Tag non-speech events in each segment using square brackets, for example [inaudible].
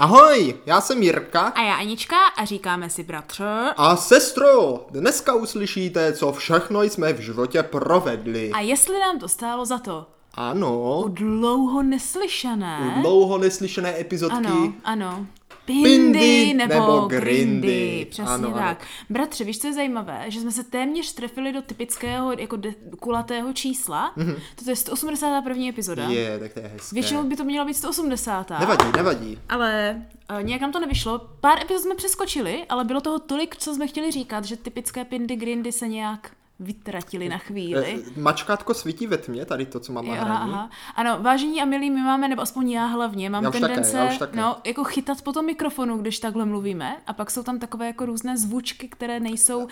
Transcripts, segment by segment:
Ahoj, já jsem Jirka. A já Anička a říkáme si bratře. A sestro, dneska uslyšíte, co všechno jsme v životě provedli. A jestli nám to stálo za to. Ano. U dlouho neslyšané. U dlouho neslyšené epizodky. Ano, ano. Pindy Pindy nebo, nebo grindy. grindy. Přesně Ano, ano. tak. Bratře, víš, co je zajímavé? Že jsme se téměř trefili do typického jako de- kulatého čísla. Mm-hmm. Toto je 181. epizoda. Je, tak to je hezké. Většinou by to mělo být 180. Nevadí, nevadí. Ale uh, nějak nám to nevyšlo. Pár epizod jsme přeskočili, ale bylo toho tolik, co jsme chtěli říkat, že typické pindy grindy se nějak vytratili na chvíli. Eh, Mačkátko svítí ve tmě, tady to, co mám Jo, aha, aha. Ano, vážení a milí, my máme, nebo aspoň já hlavně, mám Já už také, tendence, já také. no, jako chytat po tom mikrofonu, když takhle mluvíme, a pak jsou tam takové jako různé zvučky, které nejsou uh,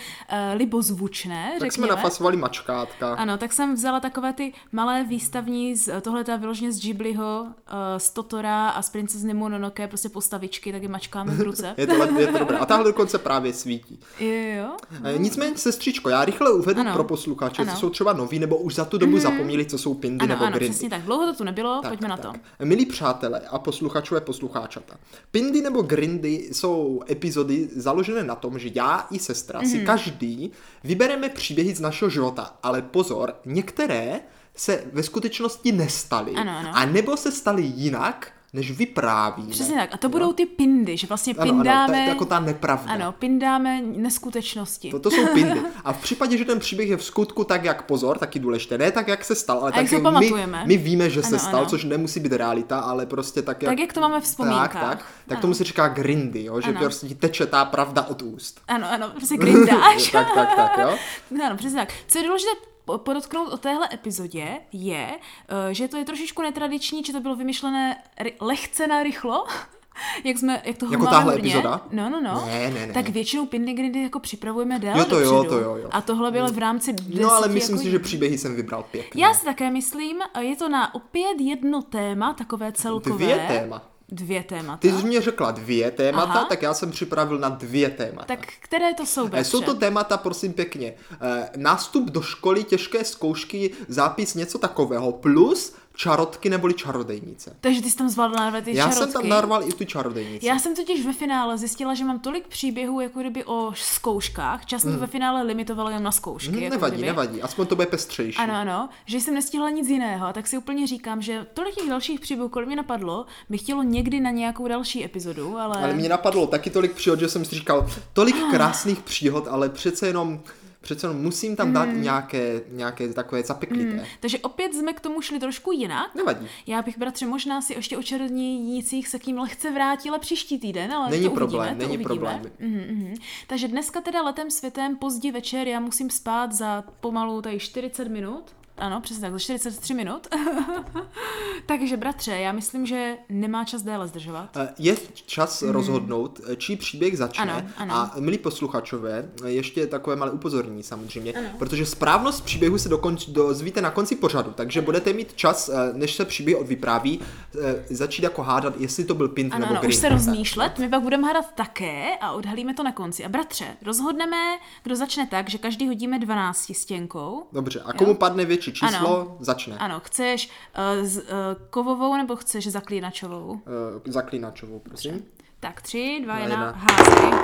libozvučné, Tak jsme řekněme. nafasovali mačkátka. Ano, tak jsem vzala takové ty malé výstavní, z, tohle je vyloženě z Ghibliho, uh, z Totora a z Princezny Mononoke, prostě postavičky, taky mačkáme v ruce. [laughs] Je to, je to dobré. A tahle dokonce právě svítí. [laughs] jo, jo. Nicméně, sestřičko, já rychle uvedu Ano. pro posluchače, co jsou třeba noví, nebo už za tu dobu zapomněli, co jsou pindy Ano, nebo ano, grindy. přesně tak. Dlouho to tu nebylo, pojďme na to. Milí přátelé a posluchačové poslucháčata, Pindy nebo Grindy jsou epizody založené na tom, že já i sestra Mhm. si každý vybereme příběhy z našeho života, ale pozor, některé se ve skutečnosti nestaly, Ano, ano. a nebo se staly jinak, než vyprávíme. Přesně tak. A to budou ty pindy, že vlastně Ano, ano, pindáme... to je jako ta nepravda. Ano, pindáme neskutečnosti. To, to jsou pindy. [laughs] A v případě, že ten příběh je v skutku tak, jak pozor, taky důležité, ne tak, jak se stal, ale A jak tak, si ho my, my víme, že se Ano, stal, ano. což nemusí být realita, ale prostě tak, jak... Tak, jak to máme v vzpomínkách. Tak, tak, tak Ano. tomu se říká grindy, jo, že Ano. prostě ti teče ta pravda od úst. Ano, ano, [laughs] prostě grindáš. tak, tak, tak, jo. No, [laughs] ano, přesně tak. Co je důležité podotknout o téhle epizodě je, eh, že to je trošičku netradiční, že to bylo vymyšlené lehce na rychlo, [laughs] jak jsme, jak toho Jako máme tahle hodně. epizoda? No, no, no. Ne, ne, ne. Tak většinou pindy grindy jako připravujeme déle Jo, to jo, dopředu. to jo, jo. A tohle bylo v rámci deseti No ale myslím jako si, že příběhy jsem vybral pěkně. Já si také myslím, je to na opět jedno téma, takové celkové. Dvě téma. Dvě témata. Ty jsi mě řekla dvě témata, Aha. tak já jsem připravil na dvě témata. Tak které to jsou, Eh, bratře? Jsou to témata, prosím pěkně. Eh, Nástup do školy, těžké zkoušky, zápis něco takového, plus čarotky neboli čarodejnice. Takže ty jsi tam zvládla narvat ty Já čarotky. jsem tam narval i tu čarodejnici. Já jsem totiž ve finále zjistila, že mám tolik příběhů jako kdyby o zkouškách. Často mm. ve finále limitovalo jen na zkoušky. Hm, jako nevadí, kdyby. nevadí, aspoň to bude pestřejší. Ano, ano, že jsem nestihla nic jiného, a tak si úplně říkám, že tolik těch dalších příběhů, kolik mě napadlo, by chtělo někdy na nějakou další epizodu, ale... Ale mě napadlo taky tolik příhod, že jsem si říkal, tolik krásných příhod, ale přece jenom, přece musím tam dát Hmm. nějaké, nějaké takové zapeklité. Takže opět jsme k tomu šli trošku jinak. Nevadí. Já bych, bratře, možná si ještě o čarodějnicích se k ním lehce vrátila příští týden, ale Není to problém, uvidíme, to není uvidíme. problém. Mhm, mhm. Takže dneska teda letem světem pozdě večer já musím spát za pomalu tady 40 minut. Ano, přesně tak, za 43 minut. [laughs] Takže, bratře, já myslím, že nemá čas déle zdržovat. Eh, Je čas rozhodnout, eh, čí příběh začne. Ano, ano. A milí posluchačové, eh, ještě takové malé upozornění samozřejmě, protože správnost příběhu se dokonč, dozvíte na konci pořadu, takže budete mít čas, eh, než se příběh odvypráví, eh, začít jako hádat, jestli to byl pint Ano, nebo ano, grind. už se rozmýšlet, my pak budeme hádat také a odhalíme to na konci. A bratře, rozhodneme, kdo začne tak, že každý hodíme 12 stěnkou. Dobře, a komu padne větší číslo, Ano. začne. Ano, chceš uh, z, uh, kovovou nebo chceš zaklínačovou? Uh, zaklínačovou, prosím. Tak tři, dva, Dva, jedna, jedna. házej.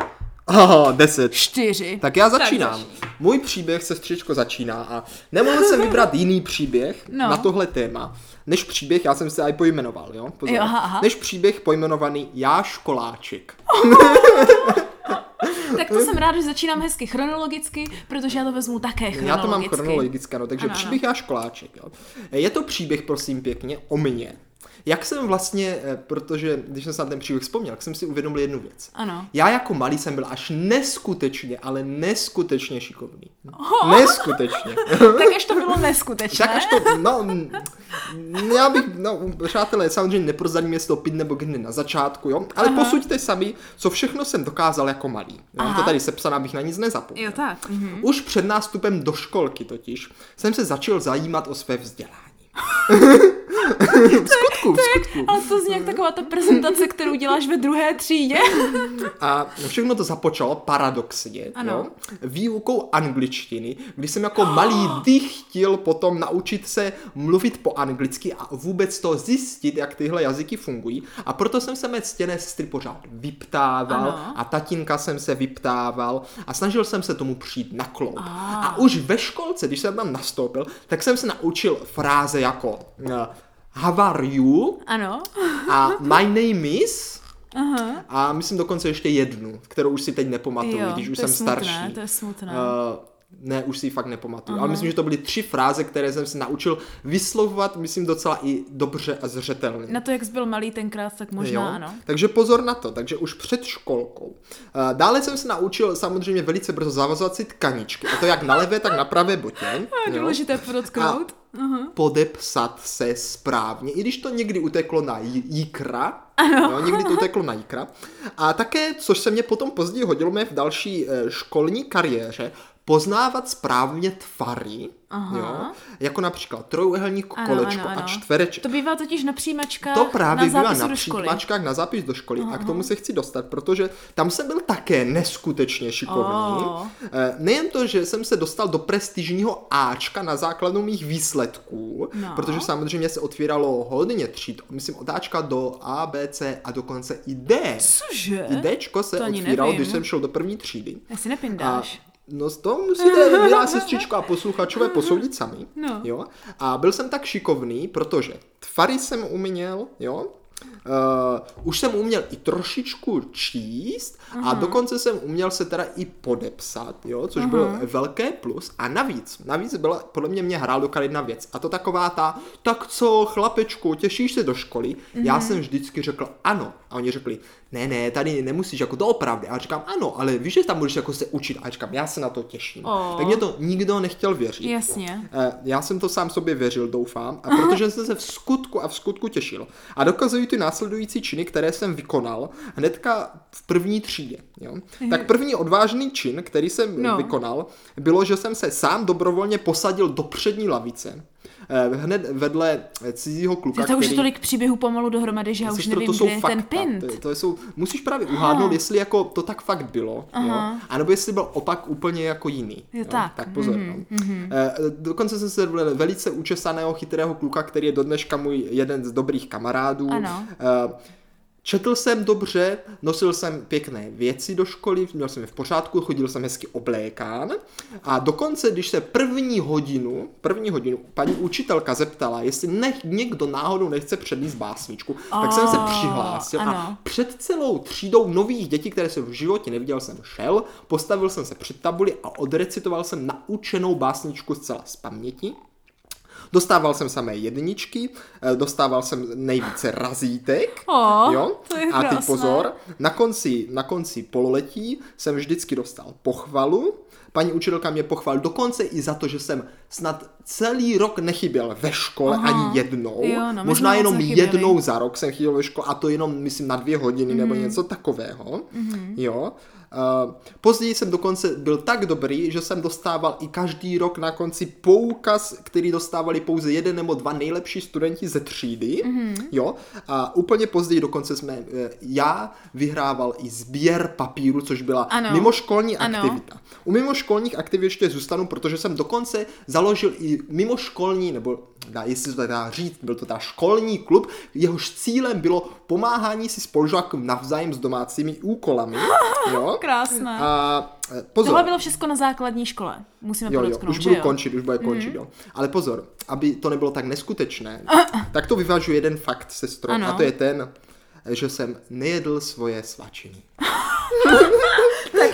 Aha, deset. Čtyři. Tak já začínám. začni. Můj příběh, sestřičko, začíná a nemohl jsem vybrat jiný příběh No. na tohle téma, než příběh, já jsem se aj pojmenoval, jo? Pozor. Jo, aha, aha. Než příběh pojmenovaný Já školáček. [laughs] [laughs] Tak to jsem ráda, že začínám hezky chronologicky, protože já to vezmu také chronologicky. Já to mám chronologicky, no, takže Ano, ano. příběh Já školáček. Jo. Je to příběh, prosím pěkně, o mně. Jak jsem vlastně, eh, protože když jsem se na ten příběh vzpomněl, tak jsem si uvědomil jednu věc. Ano. Já jako malý jsem byl až neskutečně, ale neskutečně šikovný. [laughs] Neskutečně. [laughs] Tak až to bylo neskutečné. Tak až to, no, já bych, no, přátelé, samozřejmě neprozradím, jestli to pit nebo gny na začátku, jo, ale Aha. posuďte sami, co všechno jsem dokázal jako malý. Já mám to tady sepsané, abych na nic nezapomněl. Jo, tak. Mhm. Už před nástupem do školky totiž jsem se začal zajímat o své vzdělání. [laughs] v skutku, v skutku. Ale to zní jak taková ta prezentace, kterou děláš ve druhé třídě. A všechno to započalo paradoxně Ano. jo, výukou angličtiny, kdy jsem jako malý dých chtěl potom naučit se mluvit po anglicky a vůbec to zjistit, jak tyhle jazyky fungují. A proto jsem se mé ctěné sestry pořád vyptával Ano. a tatínka jsem se vyptával a snažil jsem se tomu přijít na kloub. A už ve školce, když jsem tam nastoupil, tak jsem se naučil fráze jako uh, How are you? Ano. A my name is... Aha. A myslím dokonce ještě jednu, kterou už si teď nepamatuju, Jo, když už jsem smutné, starší. to je smutné. Uh, ne, už si ji fakt nepamatuju. Ale myslím, že to byly tři fráze, které jsem se naučil vyslovovat, myslím, docela i dobře a zřetelně. Na to, jak jsi byl malý tenkrát, tak možná ano. Takže pozor na to, takže už před školkou. Uh, dále jsem se naučil samozřejmě velice brzo zavazovat si tkaničky, a to jak na levé, tak na pravé botě. Je jo. důležité podotknout. podepsat se správně, i když to někdy uteklo na j- jikra, jo, někdy to uteklo na jikra. A také, což se mě potom později hodilo mě v další eh, školní kariéře, poznávat správně tvary, jo, jako například trojuhelník, Ano, kolečko ano, ano. a čtvereček. To bývá totiž na přijímačkách To právě na zápisu na přijímačkách na zápis do školy a k tomu se chci dostat, protože tam jsem byl také neskutečně šikovný. Oh. Nejen to, že jsem se dostal do prestižního Ačka na základu mých výsledků, No. protože samozřejmě se otvíralo hodně tříd, myslím od Ačka do A, B, C a dokonce i D. Cože? I Dčko se To otvíralo, když jsem šel do první třídy. Já si nepindáš. No to musíte, [laughs] milá sestřičko a posluchačové, posoudit sami. No. Jo? A byl jsem tak šikovný, protože tvary jsem uměl, jo? Uh, už jsem uměl i trošičku číst a dokonce jsem uměl se teda i podepsat, jo, což bylo velké plus. A navíc, navíc byla, podle mě mě hrál do jedna věc. A to taková ta, tak co, chlapečku, těšíš se do školy? Já jsem vždycky řekl ano. A oni řekli, ne, ne, tady nemusíš, jako to opravdu. A říkám, ano, ale víš, že tam budeš jako se učit. A říkám, já se na to těším. O. Tak mě to nikdo nechtěl věřit. Jasně. Eh, Já jsem to sám sobě věřil, doufám, a protože jsem se v skutku a v skutku těšil. A dokazují ty následující činy, které jsem vykonal hnedka v první třídě. Jo? Tak první odvážný čin, který jsem No. vykonal, bylo, že jsem se sám dobrovolně posadil do přední lavice. Eh, Hned vedle cizího kluka, To, to už je který... tolik příběhů pomalu dohromady, že já už nevím, to jsou kde je ten fakta. pint. To, to jsou, musíš právě uhádnout, jestli jako to tak fakt bylo, jo? anebo jestli byl opak úplně jako jiný. Jo, tak. tak pozor. Mm-hmm. No. Eh, dokonce jsem se vedle velice učesaného, chytrého kluka, který je do dneška můj jeden z dobrých kamarádů. Ano. Eh, Četl jsem dobře, nosil jsem pěkné věci do školy, měl jsem je v pořádku, chodil jsem hezky oblékán a dokonce, když se první hodinu, první hodinu paní učitelka zeptala, jestli nech, někdo náhodou nechce přednést básničku, tak jsem se Oh, přihlásil a ano. před celou třídou nových dětí, které jsem v životě neviděl, jsem šel, postavil jsem se před tabuli a odrecitoval jsem naučenou básničku zcela z paměti. Dostával jsem samé jedničky, eh, dostával jsem nejvíce razítek. O, jo? to je A teď krásné. pozor, na konci, na konci pololetí jsem vždycky dostal pochvalu. Paní učitelka mě pochval dokonce i za to, že jsem snad celý rok nechyběl ve škole Aha. ani jednou. Jo, no, Možná jenom jednou za rok jsem chyběl ve škole a to jenom, myslím, na dvě hodiny Mhm. nebo něco takového. Jo. Uh, později jsem dokonce byl tak dobrý, že jsem dostával i každý rok na konci poukaz, který dostávali pouze jeden nebo dva nejlepší studenti ze třídy. Mhm. Jo. A úplně později dokonce jsme, eh, já vyhrával i sběr papíru, což byla Ano. mimoškolní Ano. aktivita. U mimoškolních aktivit ještě zůstanu, protože jsem dokonce založil i mimoškolní, nebo dá, jestli to dá říct, byl to teda školní klub, jehož cílem bylo pomáhání si spolužákům navzájem s domácími úkolami. [gasps] Jo? Krásné. A eh, pozor. Tohle bylo všechno na základní škole. Musíme Jo, jo, už budu jo? končit, už bude končit, Mhm. jo. Ale pozor, aby to nebylo tak neskutečné, [laughs] tak to vyvažuje jeden fakt, sestro, Ano. a to je ten, že jsem nejedl svoje svačiny, [laughs]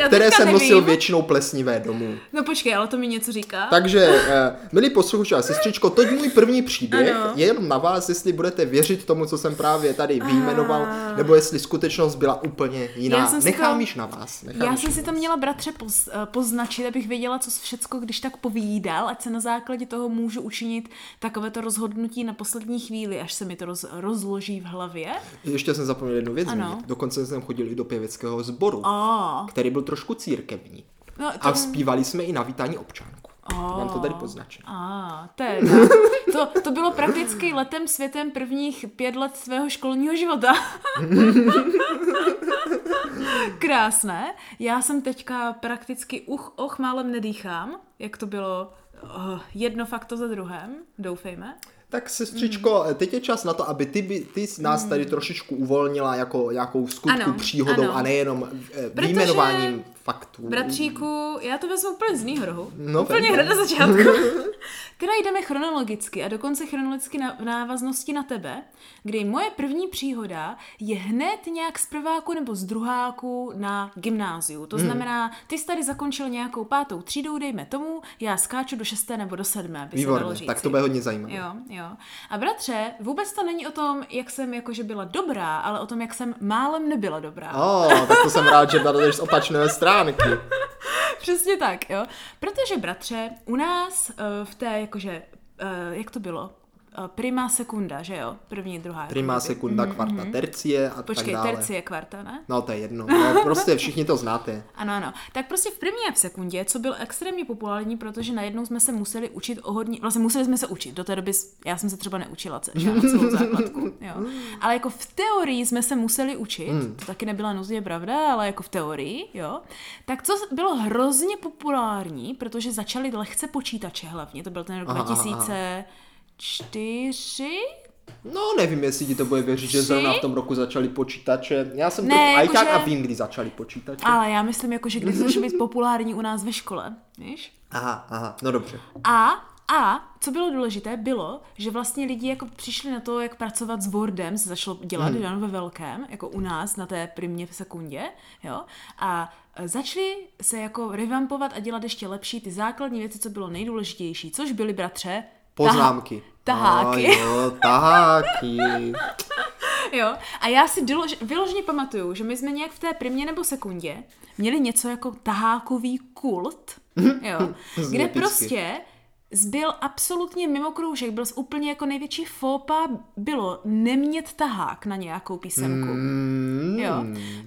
A které jsem nosil nevím. většinou plesnivé domů. No počkej, ale to mi něco říká. Takže, eh, milí posluchači a sestřičko, toť můj první příběh Ano. je jenom na vás, jestli budete věřit tomu, co jsem právě tady vyjmenoval, nebo jestli skutečnost byla úplně jiná. Já jsem Nechám to- již na vás. Nechám Já jsem si to měla bratře poz, eh, poznačit, abych věděla, co všecko, když tak povídal, ať se na základě toho můžu učinit takovéto rozhodnutí na poslední chvíli, až se mi to roz, rozloží v hlavě. Ještě jsem zapomněl jednu věc. Dokonce jsem chodil i do pěveckého sboru, A, který byl trošku církevní. no, A zpívali jsme i na vítání občánku. Mám to tady poznačené. A, teda. [laughs] To, to bylo prakticky letem světem prvních pět let svého školního života. [laughs] Krásné. Já jsem teďka prakticky uch, och, málem nedýchám, jak to bylo oh, jedno fakto za druhém, doufejme. Tak sestřičko, mm. teď je čas na to, aby ty, ty nás tady hmm. trošičku uvolnila jako nějakou skutku ano, příhodou ano. a nejenom eh, výjmenováním faktů. Bratříku, já to vezmu úplně z mýho rohu. No, úplně hned na začátku. [laughs] teda jdeme chronologicky a dokonce chronologicky na, v návaznosti na tebe, kdy moje první příhoda je hned nějak z prváku nebo z druháku na gymnáziu. To hmm. znamená, ty jsi tady zakončil nějakou pátou třídou, dejme tomu, já skáču do šesté nebo do sedmé, by Výborně, se tak to bude hodně zajímavé. Jo, jo. A bratře, vůbec to není o tom, jak jsem jakože byla dobrá, ale o tom, jak jsem málem nebyla dobrá. Oh, tak to jsem rád, že byla z opačné stránky. [laughs] Přesně tak, jo. Protože, bratře, u nás uh, v té, jakože, uh, jak to bylo? Eh, prima sekunda, že jo? První, druhá. Prima jako sekunda, mm-hmm. kvarta, tercie a Počkej, tak dále. tercie, kvarta, ne? No to je jedno. [laughs] No, prostě všichni to znáte. ano, ano. Tak prostě v první a v sekundě, co bylo extrémně populární, protože najednou jsme se museli učit o hodně, vlastně museli jsme se učit. Do té doby já jsem se třeba neučila že [laughs] celou základku. Jo. Ale jako v teorii jsme se museli učit, mm. to taky nebyla nuzně pravda, ale jako v teorii, jo. Tak co bylo hrozně populární, protože začaly lehce počítače hlavně, to byl ten rok aha, 2000, aha čtyři? No, nevím, jestli ti to bude věřit, že zrovna v tom roku začali počítače. Já jsem ne, jako ajťák že... a vím, kdy začali počítače. Ale já myslím, jako, že kdy [laughs] začali být populární u nás ve škole, víš? Aha, aha, no dobře. A a co bylo důležité, bylo, že vlastně lidi jako přišli na to, jak pracovat s Wordem, se začalo dělat hmm. ve velkém, jako u nás na té primě v sekundě, jo. A začali se jako revampovat a dělat ještě lepší ty základní věci, co bylo nejdůležitější, což byly bratře Poznámky. Taháky. A jo, taháky. [laughs] jo, a já si dolož, vyloženě pamatuju, že my jsme nějak v té primě nebo sekundě měli něco jako tahákový kult, jo, [laughs] kde prostě zbyl absolutně mimo kroužek, byl úplně jako největší fópa bylo nemět tahák na nějakou písemku. Mm. Jo.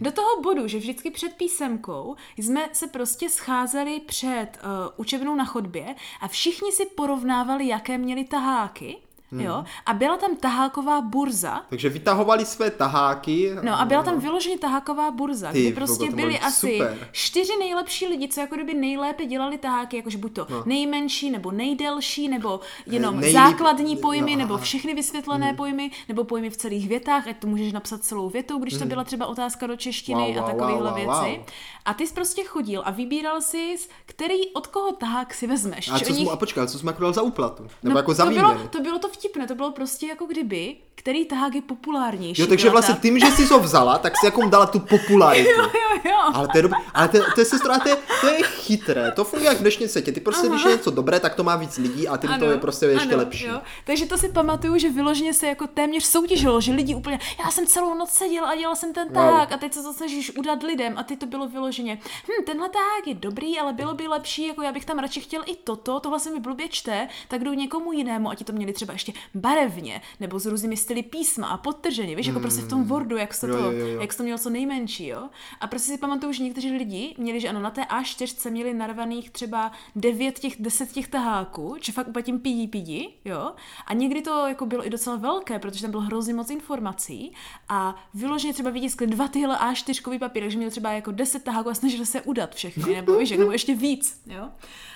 Do toho bodu, že vždycky před písemkou jsme se prostě scházeli před uh, učebnou na chodbě a všichni si porovnávali, jaké měli taháky Hmm. Jo? A byla tam taháková burza. Takže vytahovali své taháky. No a byla tam vyloženě taháková burza, Ty, kde prostě byli asi super. čtyři nejlepší lidi, co jako kdyby nejlépe dělali taháky, jakože buď to no. nejmenší, nebo nejdelší, nebo jenom Nejlíp... základní pojmy, no, nebo všechny vysvětlené hmm. pojmy, nebo pojmy v celých větách, ať to můžeš napsat celou větou, když to hmm. byla třeba otázka do češtiny wow, wow, a takovéhle wow, wow, věci. Wow. A ty jsi prostě chodil a vybíral si, který od koho tahák si vezmeš. A, co nich... a počkej, co jsi jako dal za úplatu? Nebo no, jako za to bylo, to bylo to vtipné, to bylo prostě jako kdyby, který tahák je populárnější. Jo, takže vlastně tím, že jsi ho vzala, tak si jako dala tu popularitu. [laughs] jo, jo, jo. Ale to je, dobrý. ale to, to je sestra, to je, to je chytré, to funguje jak v dnešním světě. Ty prostě, Aha. když je něco dobré, tak to má víc lidí a tím ano, to je prostě ještě ano, lepší. Jo. Takže to si pamatuju, že vyloženě se jako téměř soutěžilo, že lidi úplně, já jsem celou noc seděl a dělal jsem ten tahák wow. a teď se to snažíš udat lidem a ty to bylo vyloženě, hm, tenhle tahák je dobrý, ale bylo by lepší, jako já bych tam radši chtěl i toto, tohle se mi blbě čte, tak jdou někomu jinému a ti to měli třeba ještě barevně nebo s různými styly písma a podtrženě, víš, jako prostě v tom hmm. Wordu, jak to, jo, jo, jo. jak to mělo co nejmenší, jo. A prostě si pamatuju, že někteří lidi měli, že ano, na té A4 měli narvaných třeba 9 těch, 10 těch taháků, že fakt úplně tím pídí, pídí, jo. A někdy to jako bylo i docela velké, protože tam bylo hrozně moc informací a vyloženě třeba vytiskli dva tyhle A4 papíry, takže měli třeba jako 10 taháků a snažili se udat všechny, nebo víš, nebo ještě víc, jo.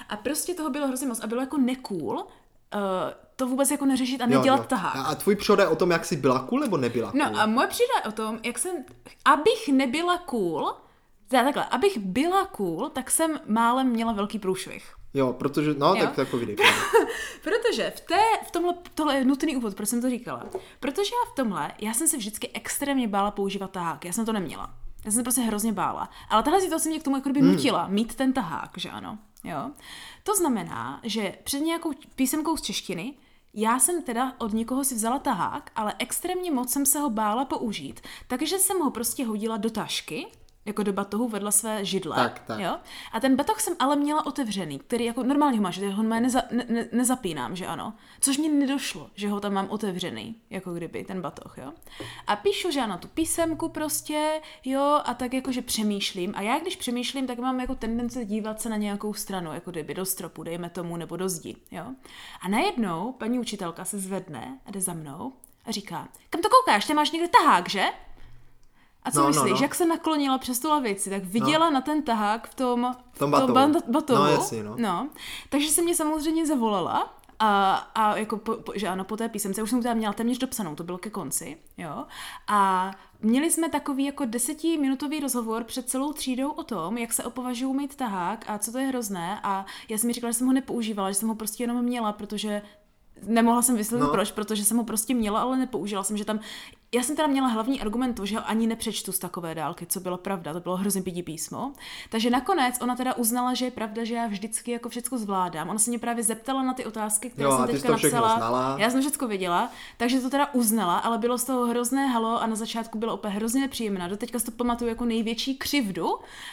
A prostě toho bylo hrozně moc a bylo jako necool, uh, to vůbec jako neřešit a nedělat jo, jo. tahák. A tvůj příhoda je o tom, jak jsi byla cool nebo nebyla no, cool? No a moje příhoda je o tom, jak jsem, abych nebyla cool, teda takhle, abych byla cool, tak jsem málem měla velký průšvih. Jo, protože, no, jo? tak to jako vidí. [laughs] protože v té, v tomhle, tohle je nutný úvod, proč jsem to říkala. Protože já v tomhle, já jsem se vždycky extrémně bála používat tahák, já jsem to neměla. Já jsem se prostě hrozně bála. Ale tahle situace mě k tomu jako by hmm. nutila mít ten tahák, že ano. Jo. To znamená, že před nějakou písemkou z češtiny já jsem teda od někoho si vzala tahák, ale extrémně moc jsem se ho bála použít, takže jsem ho prostě hodila do tašky, jako do batohu vedle své židle. Tak, tak. Jo? A ten batoh jsem ale měla otevřený, který jako normálně ho máš, že ho neza, ne, ne, nezapínám, že ano. Což mi nedošlo, že ho tam mám otevřený, jako kdyby, ten batoh, jo. A píšu, že ano, tu písemku prostě, jo, a tak jako, že přemýšlím. A já, když přemýšlím, tak mám jako tendenci dívat se na nějakou stranu, jako kdyby do stropu, dejme tomu, nebo do zdi, jo. A najednou paní učitelka se zvedne a jde za mnou a říká, kam to koukáš, ty máš někde tahák, že? A co No, no, myslíš, no. jak se naklonila přes tu lavici, tak viděla na ten tahák v tom, V tom v batohu. ban- batohu. No, jasně, no. no. Takže se mě samozřejmě zavolala a, a jako po, po, že ano, po té písemce, už jsem to tam měla téměř dopsanou, to bylo ke konci, jo. A měli jsme takový jako desetiminutový rozhovor před celou třídou o tom, jak se opovažují mít tahák a co to je hrozné a já jsem mi říkala, že jsem ho nepoužívala, že jsem ho prostě jenom měla, protože Nemohla jsem vysvětlit No. no. proč, protože jsem ho prostě měla, ale nepoužila jsem, že tam... Já jsem teda měla hlavní argument to, že ho ani nepřečtu z takové dálky, co bylo pravda, to bylo hrozně pídí písmo. Takže nakonec ona teda uznala, že je pravda, že já vždycky jako všechno zvládám. Ona se mě právě zeptala na ty otázky, které Jo, jsem teďka napsala. znala. Já jsem všechno věděla, takže to teda uznala, ale bylo z toho hrozné halo a na začátku bylo opět hrozně nepříjemné. Doteďka si to pamatuju jako největší křivdu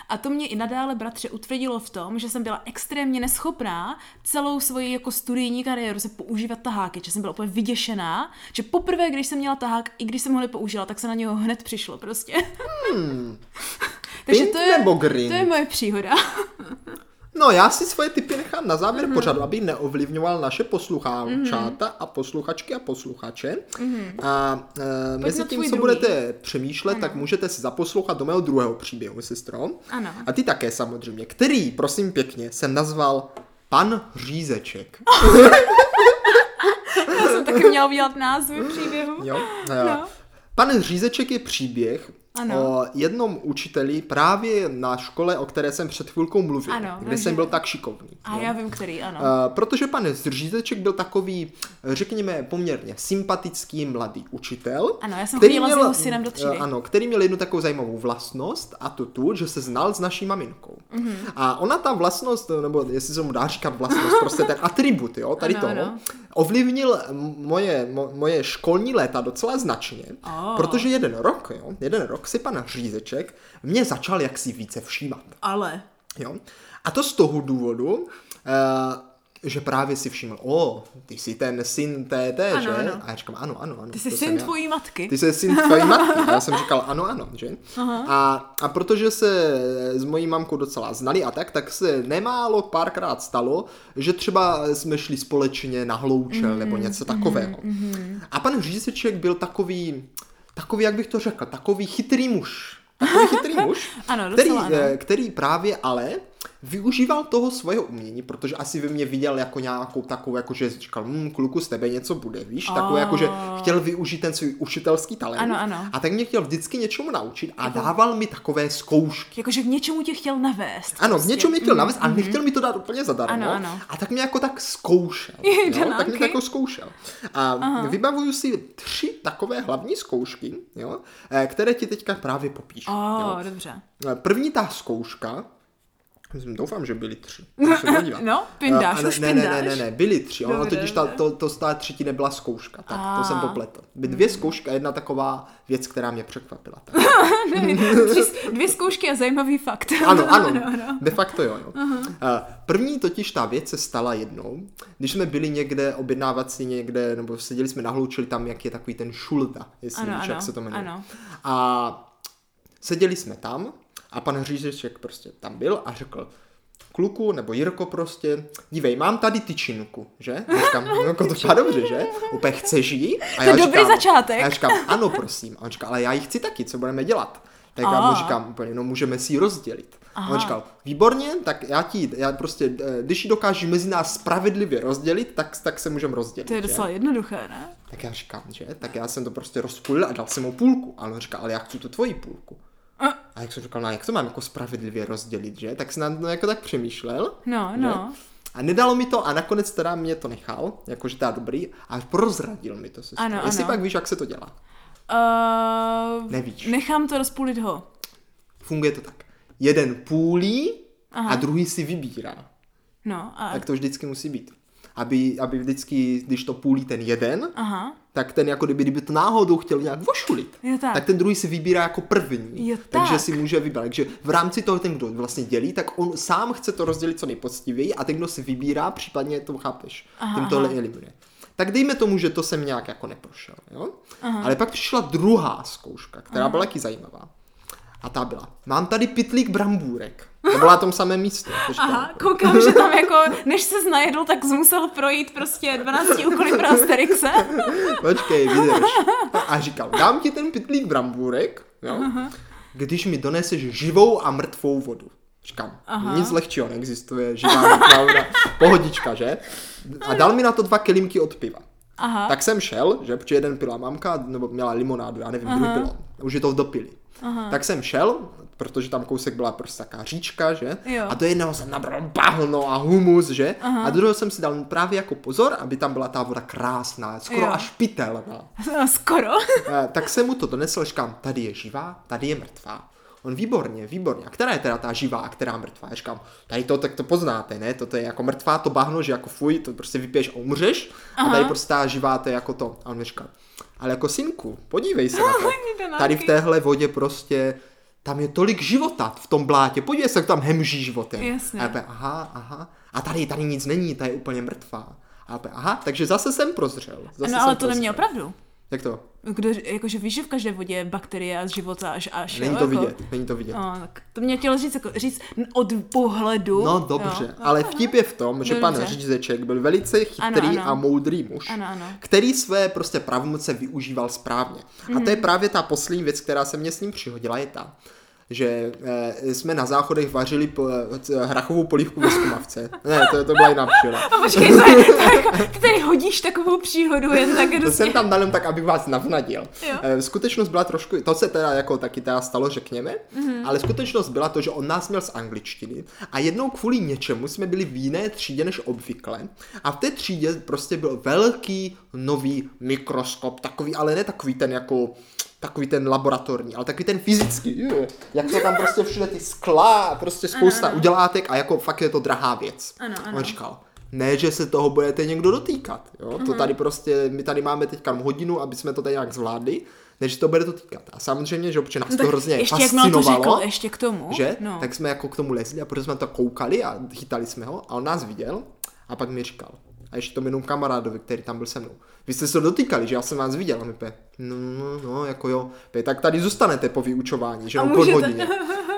a to mě i nadále bratře utvrdilo v tom, že jsem byla extrémně neschopná celou svoji jako studijní kariéru se používat taháky, že jsem byla úplně vyděšená, že poprvé, když jsem měla tahák, i když jsem ho nepoužila, tak se na něho hned přišlo prostě. Hmm. [laughs] Takže to je, nebo green? to je moje příhoda. [laughs] No, já si svoje typy nechám na závěr Mhm. mm-hmm. pořadu, aby neovlivňoval naše poslucháčáta mm-hmm. a posluchačky a posluchače. Mm-hmm. A e, mezi tím, co druhý. budete přemýšlet, ano. tak můžete si zaposlouchat do mého druhého příběhu, sestro. Ano. A ty také samozřejmě, který, prosím pěkně, jsem nazval Pan Řízeček. [laughs] Já jsem taky měla udělat názvy příběhu. Jo? No. Pan Řízeček je příběh Ano. o jednom učiteli právě na škole, o které jsem před chvilkou mluvil, Ano, kde takže- jsem byl tak šikovný. A jo. já vím, který, ano. Uh, protože pan Řízeček byl takový, řekněme, poměrně sympatický mladý učitel. Ano, já jsem chodila s jeho synem do třídy. eh, Ano, který měl jednu takovou zajímavou vlastnost a to tu, že se znal s naší maminkou. Mhm. Mm-hmm. A ona ta vlastnost, nebo jestli se mu dá říkat vlastnost, prostě ten atribut, jo, tady Ano, toho, ano. Ovlivnil moje, mo, moje školní léta docela značně, Oh. protože jeden rok, jo, jeden rok si pan Řízeček mě začal jaksi více všímat. Ale. Jo? A to z toho důvodu, uh, že právě si všiml, o, ty jsi ten syn tété, Ano, že? ano. A já říkám, ano, ano, ano. Ty jsi syn tvojí matky. Ty jsi syn tvojí [laughs] matky. A já jsem říkal, ano, ano, že? A, a protože se s mojí mamkou docela znali a tak, tak se nemálo párkrát stalo, že třeba jsme šli společně na hloučel Mhm, nebo něco takového. A pan Řízeček byl takový, takový, jak bych to řekl, takový chytrý muž. Takový chytrý [laughs] muž, Ano, který, docela ano. eh, který právě ale využíval toho svého umění, protože asi ve mně viděl jako nějakou takovou, jako že říkal, hm, kluku, z tebe něco bude, víš, takovou, jako že chtěl využít ten svůj učitelský talent. Ano, ano. A tak mě chtěl vždycky něčemu naučit a dával mi takové zkoušky. Jakože k něčemu tě chtěl navést. Ano, k prostě. něčemu mě chtěl navést, ale nechtěl mi to dát úplně zadarmo. Ano, ano. A tak mě jako tak zkoušel. [laughs] Jo? Tak mě jako zkoušel. A vybavuju si tři takové hlavní zkoušky, jo? eh, které ti teďka právě popíšu. jo? Oh, dobře. První ta zkouška, doufám, že byly tři. [laughs] No, pindáš, Eh, a už ne, ne, ne, pindáš. ne, ne, byly tři. Ono Dobře, totiž ta, to, to z té třetí nebyla zkouška. Tak, to jsem A. popletl. By dvě zkoušky a jedna taková věc, která mě překvapila. Tak. [laughs] Tři, dvě zkoušky a zajímavý fakt. [laughs] Ano, ano, ano, ano. de facto jo. No. Eh, První totiž ta věc se stala jednou, když jsme byli někde objednávat si někde, nebo seděli jsme nahloučili tam, jak je takový ten šulda, jestli Ano, víš, jak ano, se to jmenuje. ano. A seděli jsme tam a pan Řízeček prostě tam byl a řekl, kluku nebo Jirko prostě, dívej, mám tady tyčinku, že? A říkám, no jako to vypadá dobře, že? Úplně chceš jí? A To je dobrý začátek. A já říkám, ano, prosím. A on říká, ale já ji chci taky, co budeme dělat? Tak já mu A. říkám úplně, no můžeme si ji rozdělit. A Aha. on říkal, výborně, tak já ti, já prostě, eh, když ji dokážu mezi nás spravedlivě rozdělit, tak, tak se můžeme rozdělit. To je že? docela jednoduché, ne? Tak já říkám, že? Tak já jsem to prostě rozpůlil a dal jsem mu půlku. A on říkal, ale já chci tu tvoji půlku. A. Jak jsem říkal, no jak to mám jako spravedlivě rozdělit, že? Tak jsem na to jako tak přemýšlel. No, že? no. A nedalo mi to a nakonec teda mě to nechal, jakože tá dobrý, a prozradil mi to se. Ano, Jestli ano. pak víš, jak se to dělá. Uh, Nevíš. Nechám to rozpůlit ho. Funguje to tak. Jeden půlí Aha. a druhý si vybírá. No, a Tak to vždycky musí být. Aby, aby vždycky, když to půlí ten jeden, Aha. tak ten jako kdyby, kdyby to náhodou chtěl nějak vošulit, Jo, tak. tak ten druhý si vybírá jako první. Jo, takže tak. si může vybrat. Takže v rámci toho ten, kdo vlastně dělí, tak on sám chce to rozdělit co nejpoctivěji a ten, kdo si vybírá, případně to chápeš, Aha, tím tohle aha. eliminuje. Tak dejme tomu, že to jsem nějak jako neprošel. Jo? Ale pak přišla druhá zkouška, která byla taky zajímavá. A ta byla, mám tady pitlík brambůrek. To byla na tom samém místě. počkej. Aha, koukám, že tam jako, než se najedl, tak musel projít prostě 12 úkoly pro Asterixe. Počkej, vydrž. A říkal, dám ti ten pitlík brambůrek, jo, když mi doneseš živou a mrtvou vodu. Říkám, Aha. nic lehčího neexistuje, živá mrtvá voda, pohodička, že? A dal mi na to dva kelímky od piva. Aha. Tak jsem šel, že protože jeden pila mamka, nebo měla limonádu, já nevím, druhý pilo. Už je to dopili. Tak jsem šel, protože tam kousek byla prostě taká říčka, že? Jo. A do jednoho jsem nabral bahno a humus, že? A do druhého jsem si dal právě jako pozor, aby tam byla ta voda krásná, skoro Jo. až pitelná. [laughs] Skoro. [laughs] Eh, tak jsem mu to donesl, říkám, tady je živá, tady je mrtvá. On výborně, výborně. A která je teda ta živá a která mrtvá? Já říkám, tady to tak to poznáte, ne? To, je jako mrtvá, to bahno, že jako fuj, to prostě vypiješ a umřeš. A tady prostě ta živá, to je jako to. A on mi říkal, ale jako synku, podívej se na to. [laughs] Tady v téhle vodě prostě tam je tolik života v tom blátě. Podívej se, jak tam hemží životem. Jasně. A já úplně, aha, aha. A tady, tady nic není, ta je úplně mrtvá. A já úplně, aha, takže zase jsem prozřel. Zase No ale jsem to neměl prozřel. pravdu. Jak to? Kdo, jakože víš, že v každé vodě je bakterie a života až až. Není jo, to jako. vidět, není to vidět. No, tak to mě chtělo říct, jako, říct od pohledu. No dobře, Jo. ale vtip je v tom, že No, pan dobře. Řízeček byl velice chytrý Ano, ano. a moudrý muž, Ano, ano. který své prostě pravomoce využíval správně. A to Mhm. je právě ta poslední věc, která se mě s ním přihodila, je ta, že eh, jsme na záchodech vařili po, eh, hrachovou polívku ve skumavce. Ne, to, to byla jiná příhoda. A počkej, to je, jako- ty tady hodíš takovou příhodu jen tak To jsem tam dal tak, abych vás navnadil. Jo. Eh, Skutečnost byla trošku, to se teda jako taky teda stalo, řekněme, Mhm. ale skutečnost byla to, že on nás měl z angličtiny a jednou kvůli něčemu jsme byli v jiné třídě než obvykle a v té třídě prostě byl velký nový mikroskop, takový, ale ne takový ten jako takový ten laboratorní, ale takový ten fyzický, je, jak to tam prostě všude ty skla prostě spousta ano. udělátek a jako fakt je to drahá věc. Ano, ano. On říkal, ne, že se toho budete někdo dotýkat. Jo? To tady prostě, my tady máme teďka hodinu, aby jsme to tady nějak zvládli, než to bude dotýkat. A samozřejmě, že občas nás No to hrozně ještě jak to fascinovalo. řekl, ještě k tomu. Že? No. Tak jsme jako k tomu lezli a protože jsme to koukali a chytali jsme ho a on nás viděl a pak mi říkal, a ještě tomu jenom kamarádovi, který tam byl se mnou. Vy jste se dotýkali, že já jsem vás viděl. A my pe, no, no, no, jako jo. Pe, tak tady zůstanete po vyučování, že jo, po hodině.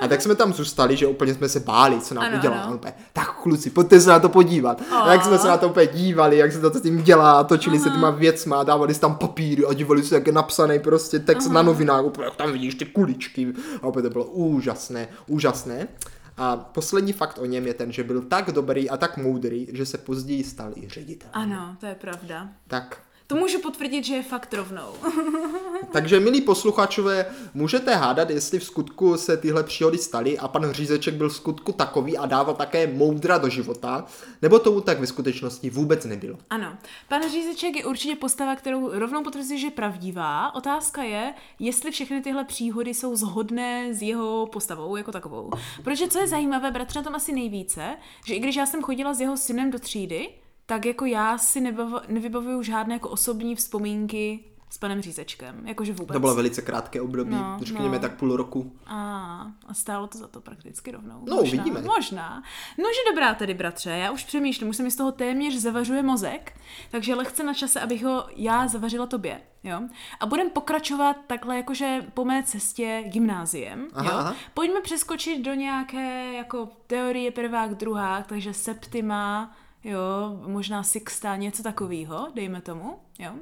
A tak jsme tam zůstali, že úplně jsme se báli, co nám Ano, udělá. ano. Tak kluci, pojďte se na to podívat. A jak jsme se na to úplně dívali, jak se to s tím dělá, točili se těma věcma, dávali si tam papíry a dívali se, jak je napsaný prostě text na novinách, úplně, jak tam vidíš ty kuličky. A opět to bylo úžasné, úžasné. A poslední fakt o něm je ten, že byl tak dobrý a tak moudrý, že se později stal i ředitel. Ano, to je pravda. Tak, To můžu potvrdit, že je fakt rovnou. [laughs] takže milí posluchačové, můžete hádat, jestli v skutku se tyhle příhody staly a pan Řízeček byl v skutku takový a dával také moudra do života, nebo tomu tak ve skutečnosti vůbec nebylo. Ano. Pan Řízeček je určitě postava, kterou rovnou potvrzuje, že je pravdivá. Otázka je, jestli všechny tyhle příhody jsou zhodné s jeho postavou jako takovou. Protože co je zajímavé, bratře, na tom asi nejvíce, že i když já jsem chodila s jeho synem do třídy, tak jako já si nevybavuju žádné jako osobní vzpomínky s panem Řízečkem. Jakože vůbec. To bylo velice krátké období, No, řekněme no. tak půl roku. A, a stálo to za to prakticky rovnou. No, možná, uvidíme. Možná. No, že dobrá tedy, bratře, já už přemýšlím, už se mi z toho téměř zavařuje mozek, takže lehce na čase, abych ho já zavařila tobě, jo. A budeme pokračovat takhle jakože po mé cestě gymnáziem, Aha, jo. aha. Pojďme přeskočit do nějaké jako teorie prvák, druhák, takže septima, jo, možná sixta, něco takového, dejme tomu, jo.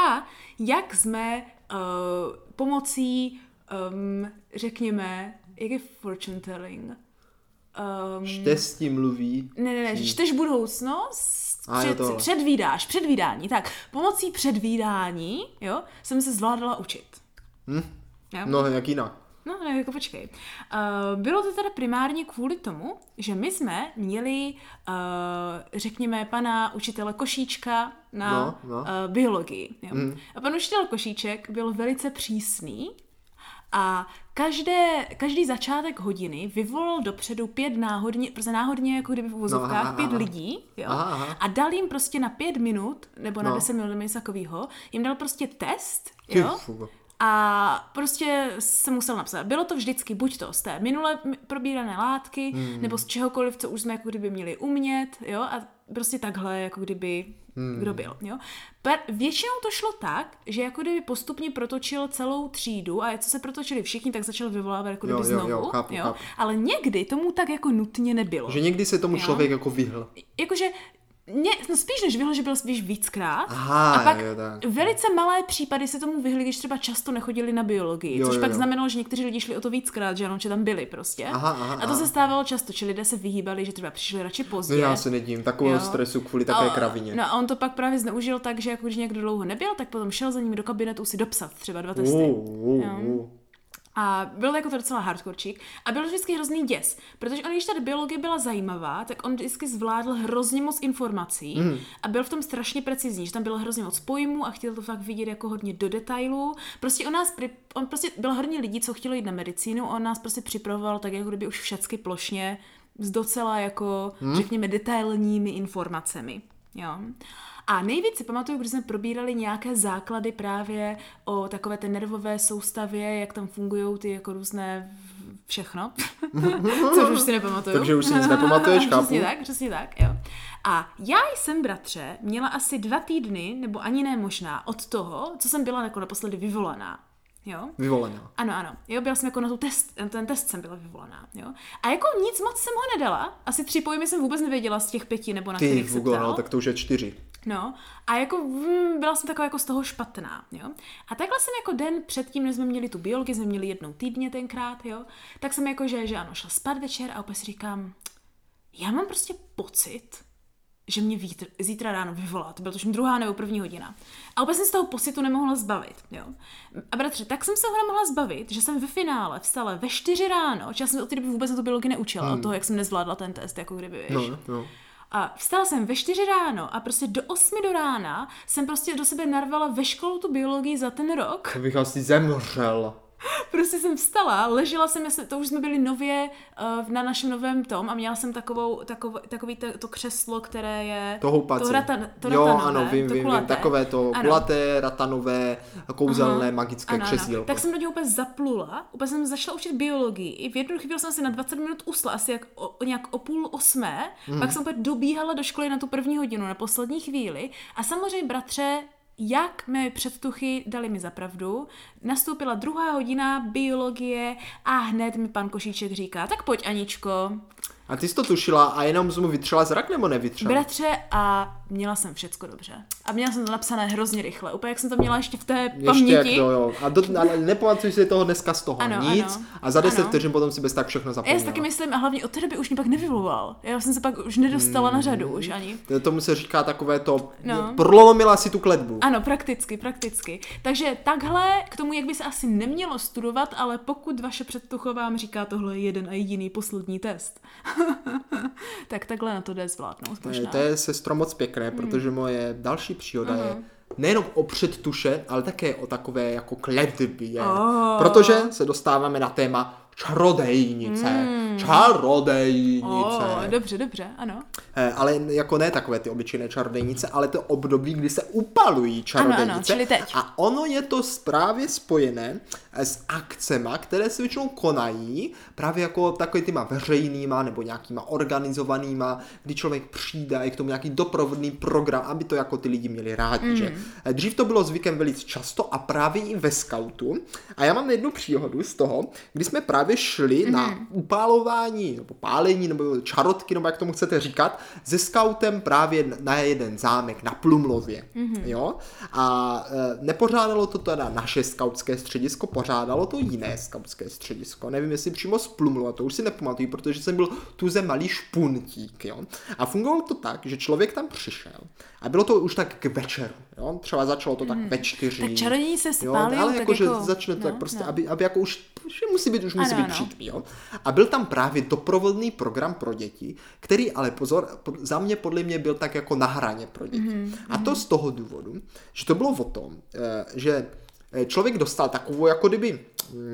A jak jsme uh, pomocí, um, řekněme, jak je fortune telling? Um, Štěstí mluví. ne, ne, ne, čteš budoucnost, A před, tohle. předvídáš, předvídání. Tak, pomocí předvídání, jo, jsem se zvládala učit. Hm? Jo? No, jak jinak. No, ne, jako počkej. Uh, bylo to teda primárně kvůli tomu, že my jsme měli, uh, řekněme, pana učitele Košíčka na No, no. Uh, biologii. Jo? Mm. A pan učitel Košíček byl velice přísný A každé, každý začátek hodiny vyvolal dopředu pět náhodně, prostě náhodně jako kdyby v uvozovkách, no, pět aha. lidí jo? Aha, aha. a dal jim prostě na pět minut, nebo na no. deset minut, něco takového, jim dal prostě test, jo? A prostě jsem musel napsat. Bylo to vždycky buď to z té minule probírané látky, hmm. nebo z čehokoliv, co už jsme jako kdyby měli umět, jo, a prostě takhle, jako kdyby hmm. kdo byl, jo. Per, většinou to šlo tak, že jako kdyby postupně protočil celou třídu a co se protočili všichni, tak začal vyvolávat jako kdyby jo, jo, znovu, jo, chápu, jo. Chápu. Ale někdy tomu tak jako nutně nebylo. Že někdy se tomu jo? člověk jako vyhl. Jakože ne, no spíš než vyhl, že byl spíš víckrát. Aha, a pak jo, tak. velice malé případy se tomu vyhli, když třeba často nechodili na biologii, jo, což jo, pak jo. znamenalo, že někteří lidi šli o to víckrát, že ano, že tam byli prostě. Aha, aha, a to aha. se stávalo často, že lidé se vyhýbali, že třeba přišli radši pozdě. No já se nedím, takového stresu kvůli také kravině. No a on to pak právě zneužil tak, že jako když někdo dlouho nebyl, tak potom šel za ním do kabinetu si dopsat třeba dva testy. Uh, uh, uh. A byl jako to docela hardkorčík. A byl vždycky hrozný děs. Protože on, když ta biologie byla zajímavá, tak on vždycky zvládl hrozně moc informací mm. a byl v tom strašně precizní, že tam bylo hrozně moc pojmů a chtěl to fakt vidět jako hodně do detailů. Prostě on nás, on prostě byl hodně lidí, co chtělo jít na medicínu, on nás prostě připravoval tak jako kdyby už všecky plošně s docela jako, mm. řekněme, detailními informacemi. Jo. A nejvíc si pamatuju, když jsme probírali nějaké základy právě o takové té nervové soustavě, jak tam fungují ty jako různé všechno, [laughs] což už si nepamatuju. Takže už si nic nepamatuješ, [laughs] chápu. Přesně tak, přesně tak, jo. A já jsem, bratře, měla asi dva týdny, nebo ani ne možná, od toho, co jsem byla jako naposledy vyvolaná. Jo? Vyvolaná. Ano, ano. Jo, byla jsem jako na tu test, na ten test jsem byla vyvolaná. Jo? A jako nic moc jsem ho nedala. Asi tři pojmy jsem vůbec nevěděla z těch pěti, nebo na Ty, kterých Google, no, tak to už je čtyři. No, a jako mm, byla jsem taková jako z toho špatná, jo. A takhle jsem jako den předtím, než jsme měli tu biologii, jsme měli jednou týdně tenkrát, jo, tak jsem jako, že, že ano, šla spát večer a opět si říkám, já mám prostě pocit, že mě vítr, zítra ráno vyvolá. To byla tuším druhá nebo první hodina. A opět jsem z toho pocitu nemohla zbavit. Jo. A bratře, tak jsem se ho nemohla zbavit, že jsem ve finále vstala ve čtyři ráno, já jsem od té doby vůbec na tu biologii neučila, hmm. od toho, jak jsem nezvládla ten test, jako kdyby, víš. No, no. A vstala jsem ve čtyři ráno a prostě do osmi do rána jsem prostě do sebe narvala ve školu tu biologii za ten rok. To bych asi zemřel [laughs] prostě jsem vstala, ležela jsem, to už jsme byli nově uh, na našem novém tom a měla jsem takovou, takovou, takový to, to křeslo, které je... To houpací. To, rata, to jo, ratanové, ano, vím, to vím, vím, takové to ano. kulaté, ratanové, kouzelné, uh-huh. magické ano, křesílko. Ano. Tak jsem do něj úplně zaplula, úplně jsem začala učit biologii. I v jednu chvíli jsem si na 20 minut usla, asi jak o, nějak o půl osmé, hmm. pak jsem úplně dobíhala do školy na tu první hodinu, na poslední chvíli a samozřejmě bratře jak mé předtuchy dali mi zapravdu, nastoupila druhá hodina biologie a hned mi pan Košíček říká, tak pojď Aničko, a ty jsi to tušila a jenom jsi mu vytřela zrak nebo nevytřela? Bratře a měla jsem všecko dobře. A měla jsem to napsané hrozně rychle, úplně jak jsem to měla ještě v té ještě paměti. Jak to, jo. A, do, a nepamatuji si toho dneska z toho ano, nic ano. a za deset vteřin potom si bez tak všechno zapomněla. Já si taky myslím a hlavně od té doby už mě pak nevyvolal. Já jsem se pak už nedostala hmm. na řadu už ani. Tomu se říká takové to, no. prolomila si tu kletbu. Ano, prakticky, prakticky. Takže takhle k tomu, jak by se asi nemělo studovat, ale pokud vaše předtucho vám říká tohle jeden a jediný poslední test, [laughs] tak takhle na to jde zvládnout možná. To je sestro moc pěkné, hmm. protože moje další příhoda uh-huh. je nejenom o předtuše, ale také o takové jako kletby. Oh. Protože se dostáváme na téma čarodejnice. Mm. Čarodejnice. Oh, dobře, dobře, ano. Eh, ale jako ne takové ty obyčejné čarodejnice, ale to období, kdy se upalují čarodejnice. Ano, ano, čili teď. A ono je to právě spojené s akcema, které se většinou konají právě jako takový těma veřejnýma nebo nějakýma organizovanýma, kdy člověk přijde a je k tomu nějaký doprovodný program, aby to jako ty lidi měli rádi. Mm. Že? Eh, dřív to bylo zvykem velice často a právě i ve skautu. A já mám jednu příhodu z toho, kdy jsme právě šli mm-hmm. na mhm. upálování, nebo pálení, nebo čarotky, nebo jak tomu chcete říkat, se scoutem právě na jeden zámek na Plumlově. Mm-hmm. Jo? A e, nepořádalo to teda naše skautské středisko, pořádalo to jiné skautské středisko. Nevím, jestli přímo z Plumlova, to už si nepamatuju, protože jsem byl tuze malý špuntík. Jo? A fungovalo to tak, že člověk tam přišel a bylo to už tak k večeru. Jo? Třeba začalo to tak mm. ve čtyři. Tak čarodějní se spálil, ale jako, že jako... začne to no, tak prostě, no. aby, aby jako už, že musí být, už musí ano, být přítmí, jo. A byl tam právě doprovodný program pro děti, který ale pozor, za mě podle mě byl tak jako na hraně pro děti. Mm-hmm. A to z toho důvodu, že to bylo o tom, eh, že člověk dostal takovou jako kdyby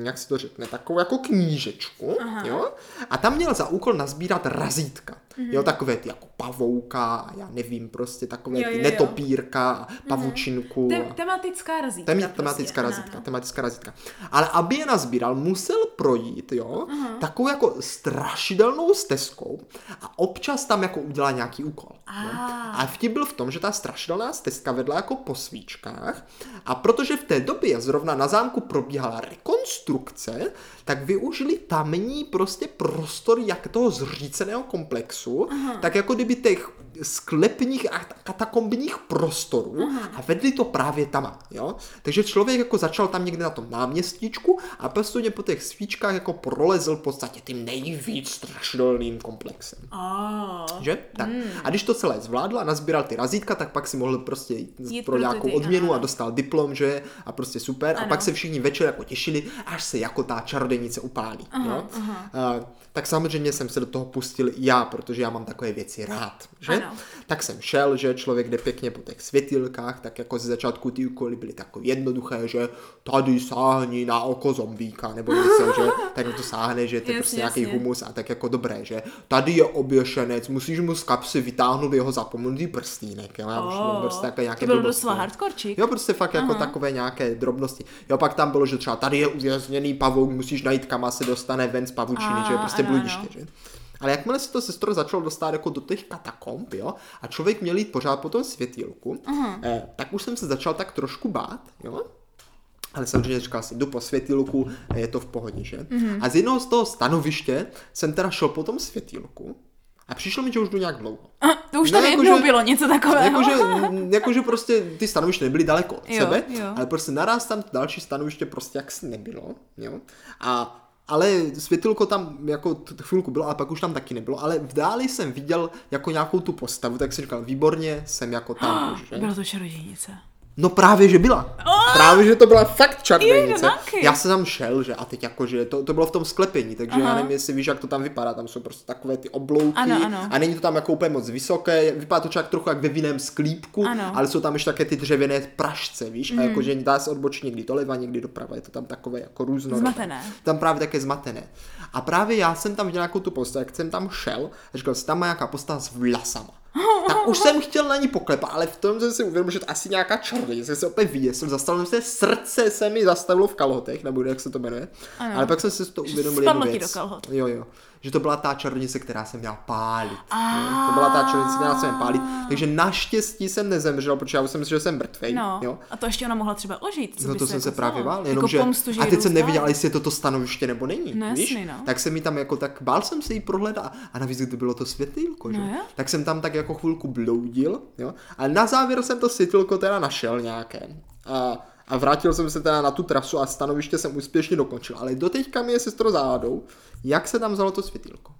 jak se to řekne, takovou jako knížečku, Aha. jo, a tam měl za úkol nazbírat razítka, mm-hmm. jo, takové ty jako pavouka, já nevím, prostě takové jo, ty jo, netopírka, jo. pavučinku. Tem, tematická razítka. Tem, tematická prostě, razítka, ano. tematická razítka. Ale aby je nazbíral, musel projít, jo, uh-huh. takovou jako strašidelnou stezkou a občas tam jako udělá nějaký úkol. Jo. A vtip byl v tom, že ta strašidelná stezka vedla jako po svíčkách a protože v té době zrovna na zámku probíhala rekonstrukce, tak využili tamní prostě prostor jak toho zříceného komplexu, Aha. tak jako kdyby těch sklepních a katakombních prostorů Aha. a vedli to právě tam, jo. Takže člověk jako začal tam někde na tom náměstíčku a postupně po těch svíčkách jako prolezl v podstatě tím nejvíc strašidelným komplexem. Oh. Že? Tak. Hmm. A když to celé zvládl a nazbíral ty razítka, tak pak si mohl prostě jít pro nějakou ty, odměnu ano. a dostal diplom, že? A prostě super. Ano. A pak se všichni večer jako těšili, až se jako ta čarodejnice upálí. Aha, jo? Aha. Uh, tak samozřejmě jsem se do toho pustil já, protože já mám takové věci rád. Že? Ano. Tak jsem šel, že člověk jde pěkně po těch světilkách, tak jako ze začátku ty úkoly byly takové jednoduché, že tady sáhni na oko zombíka, nebo něco, že [laughs] tak to sáhne, že to je prostě nějaký humus a tak jako dobré, že tady je oběšenec, musíš mu z kapsy vytáhnout jeho zapomenutý prstínek, jo, oh, prostě takové nějaké to byl docela hardkorčík. Jo, prostě fakt jako Aha. jako takové nějaké drobnosti. Jo, pak tam bylo, že třeba tady je uvězněný pavouk, musíš najít, kam se dostane ven z pavučiny, a, že prostě bludiště, že? Ale jakmile se to sestro začalo dostat jako do těch katakomb, jo, a člověk měl jít pořád po tom světýlku, eh, tak už jsem se začal tak trošku bát, jo, ale samozřejmě říkal si, jdu po světýlku, je to v pohodě, že? Mm-hmm. A z jednoho z toho stanoviště jsem teda šel po tom světýlku a přišlo mi, že už jdu nějak dlouho. A, [laughs] to už tam jako, jednou že, bylo něco takového. Jakože, [laughs] jakože prostě ty stanoviště nebyly daleko od jo, sebe, jo. ale prostě naraz tam další stanoviště prostě jaksi nebylo, jo. A ale světilko tam jako chvilku bylo, ale pak už tam taky nebylo, ale v dáli jsem viděl jako nějakou tu postavu, tak jsem říkal, výborně, jsem jako tam [gasps] už? Byla to čarodějnice. No právě, že byla. Oh! Právě, že to byla fakt čarodějnice. Já jsem tam šel, že a teď jako, že to, to bylo v tom sklepení, takže Aha. já nevím, jestli víš, jak to tam vypadá, tam jsou prostě takové ty oblouky ano, ano. a není to tam jako úplně moc vysoké, vypadá to čak trochu jak ve vinném sklípku, ano. ale jsou tam ještě také ty dřevěné pražce, víš, mm. a jako, že dá se odbočit někdy doleva, někdy doprava, je to tam takové jako různo. Zmatené. Tam právě také zmatené. A právě já jsem tam viděl nějakou tu postavu, jak jsem tam šel, a říkal, tam má nějaká postava s vlasama tak už jsem chtěl na ní poklepat, ale v tom jsem si uvědomil, že to asi nějaká čarodějnice, jsem se opět vyděsil, zastavil jsem se, srdce se mi zastavilo v kalhotech, nebo jak se to jmenuje, ano. ale pak jsem si to uvědomil jednu věc. do kalhot. Jo, jo že to byla ta čarodějnice, která se měla pálit. Jo? To byla ta čarodějnice, která se měla pálit. Takže naštěstí jsem nezemřel, protože já už jsem myslel, že jsem mrtvý. No, jo? a to ještě ona mohla třeba ožít. Co no to jsem se právě bál. Jenom, jako že, pomstu, že a teď jsem neviděl, jestli je to to stanoviště nebo není. No, víš? Jasný, no. Tak jsem mi tam jako tak, bál jsem se jí prohledat. A navíc, kdy bylo to světýlko, že? No, tak jsem tam tak jako chvilku bloudil, jo? A na závěr jsem to světýlko teda našel nějaké. A a vrátil jsem se teda na tu trasu a stanoviště jsem úspěšně dokončil. Ale doteďka mi je sestro zádou, jak se tam vzalo to světýlko.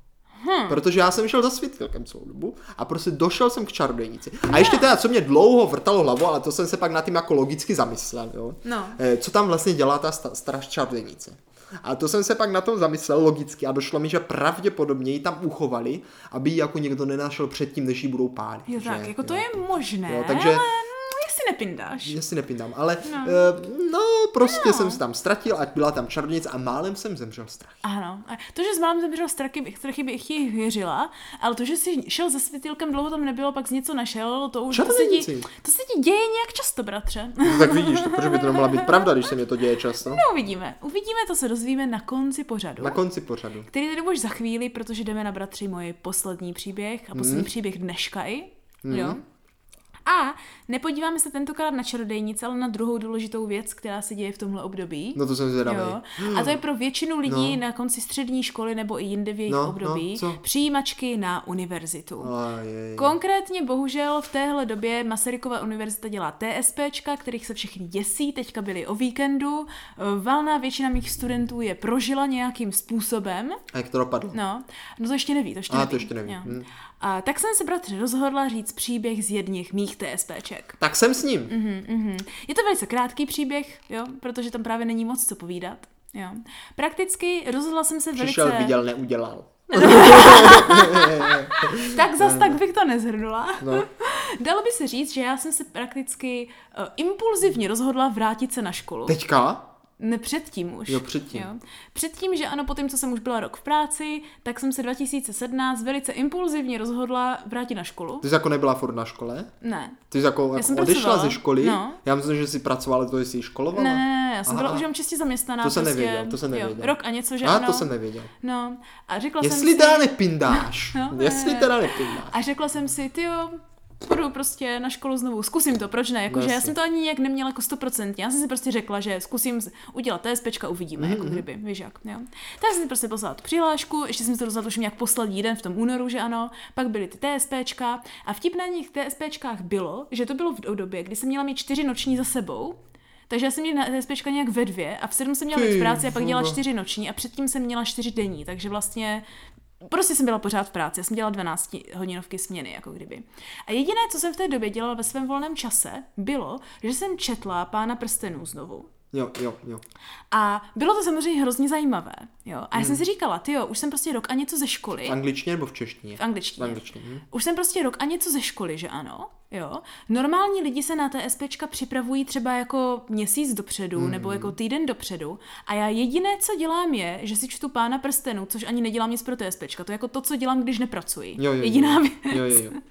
Hmm. Protože já jsem šel za světýlkem celou dobu a prostě došel jsem k čarodějnici. A ještě teda, co mě dlouho vrtalo hlavu, ale to jsem se pak nad tím jako logicky zamyslel, jo. No. E, co tam vlastně dělá ta stará čarodějnice. A to jsem se pak na tom zamyslel logicky a došlo mi, že pravděpodobně ji tam uchovali, aby ji jako někdo nenašel předtím, než ji budou pálit. Jo, tak, jako jo. to je možné, jo, takže, ale si nepindáš. Já si nepindám, ale no, uh, no prostě no. jsem se tam ztratil a byla tam čarodějnice a málem jsem zemřel strach. Ano, to, že s málem zemřel strachy, bych, strachy bych ji věřila, ale to, že jsi šel za světilkem, dlouho tam nebylo, pak z něco našel, to už to se, ti, to se ti děje nějak často, bratře. No, tak vidíš, to, proč by to nemohla být pravda, když se mi to děje často? No uvidíme. Uvidíme, to se dozvíme na konci pořadu. Na konci pořadu. Který tady už za chvíli, protože jdeme na bratři můj poslední příběh a poslední hmm. příběh dneška i. Hmm. Jo? A nepodíváme se tentokrát na čarodejnice, ale na druhou důležitou věc, která se děje v tomhle období. No to jsem zvědavý. Jo. A to je pro většinu lidí no. na konci střední školy nebo i jinde v jejich no, období no, přijímačky na univerzitu. A, je, je. Konkrétně bohužel v téhle době Masarykova univerzita dělá TSPčka, kterých se všichni děsí, teďka byli o víkendu. Valná většina mých studentů je prožila nějakým způsobem. A jak to dopadlo? No, no to ještě neví, to ještě a, neví. to ještě neví. Hm. A tak jsem se bratře rozhodla říct příběh z jedných mých TSPček. Tak jsem s ním. Uh-huh, uh-huh. Je to velice krátký příběh, jo, protože tam právě není moc co povídat. Jo. Prakticky rozhodla jsem se Přišel, velice... viděl, neudělal. [laughs] tak zas tak bych to nezhrnula. No. [laughs] Dalo by se říct, že já jsem se prakticky uh, impulzivně rozhodla vrátit se na školu. Teďka? Ne předtím už. Jo, předtím. Jo. Předtím, že ano, po tím, co jsem už byla rok v práci, tak jsem se 2017 velice impulzivně rozhodla vrátit na školu. Ty jsi jako nebyla furt na škole? Ne. Ty jsi jako, jako odešla pracovala. ze školy? No. Já myslím, že jsi pracovala, to jsi školovala? Ne, ne, ne, já jsem aha, byla už jenom čistě zaměstnaná. To jsem prostě, nevěděl, to jsem nevěděl. Jo, rok a něco, že a, ano. to jsem nevěděl. No, a řekla Jestli jsem si... Jestli teda nepindáš. [laughs] no, Jestli teda nepindáš. A řekla jsem si, ty jo, půjdu prostě na školu znovu, zkusím to, proč ne? Jakože já jsem to ani nějak neměla jako 100%, já jsem si prostě řekla, že zkusím udělat TSPčka, uvidíme, mm-hmm. jako mhm. kdyby, víš jak, jo. Tak jsem si prostě poslala tu přihlášku, ještě jsem si to rozhodla už nějak poslední den v tom únoru, že ano, pak byly ty TSPčka a vtip na nich TSPčkách bylo, že to bylo v době, kdy jsem měla mít čtyři noční za sebou, takže já jsem měla na TSPčka nějak ve dvě a v sedm jsem měla být v práci a pak dělala čtyři noční a předtím jsem měla čtyři denní, takže vlastně prostě jsem byla pořád v práci, já jsem dělala 12 hodinovky směny, jako kdyby. A jediné, co jsem v té době dělala ve svém volném čase, bylo, že jsem četla Pána prstenů znovu. Jo, jo, jo. A bylo to samozřejmě hrozně zajímavé, jo. A já hmm. jsem si říkala, ty jo, už jsem prostě rok a něco ze školy. V angličtině nebo v češtině? V angličtině. V angličtině. Hm. Už jsem prostě rok a něco ze školy, že ano. Jo. Normální lidi se na TSPčka připravují třeba jako měsíc dopředu mm. nebo jako týden dopředu a já jediné, co dělám je, že si čtu Pána prstenů, což ani nedělám nic pro TSPčka, to je jako to, co dělám, když nepracuji. Jo, jo, Jediná jo. věc jo, jo, [laughs] jo.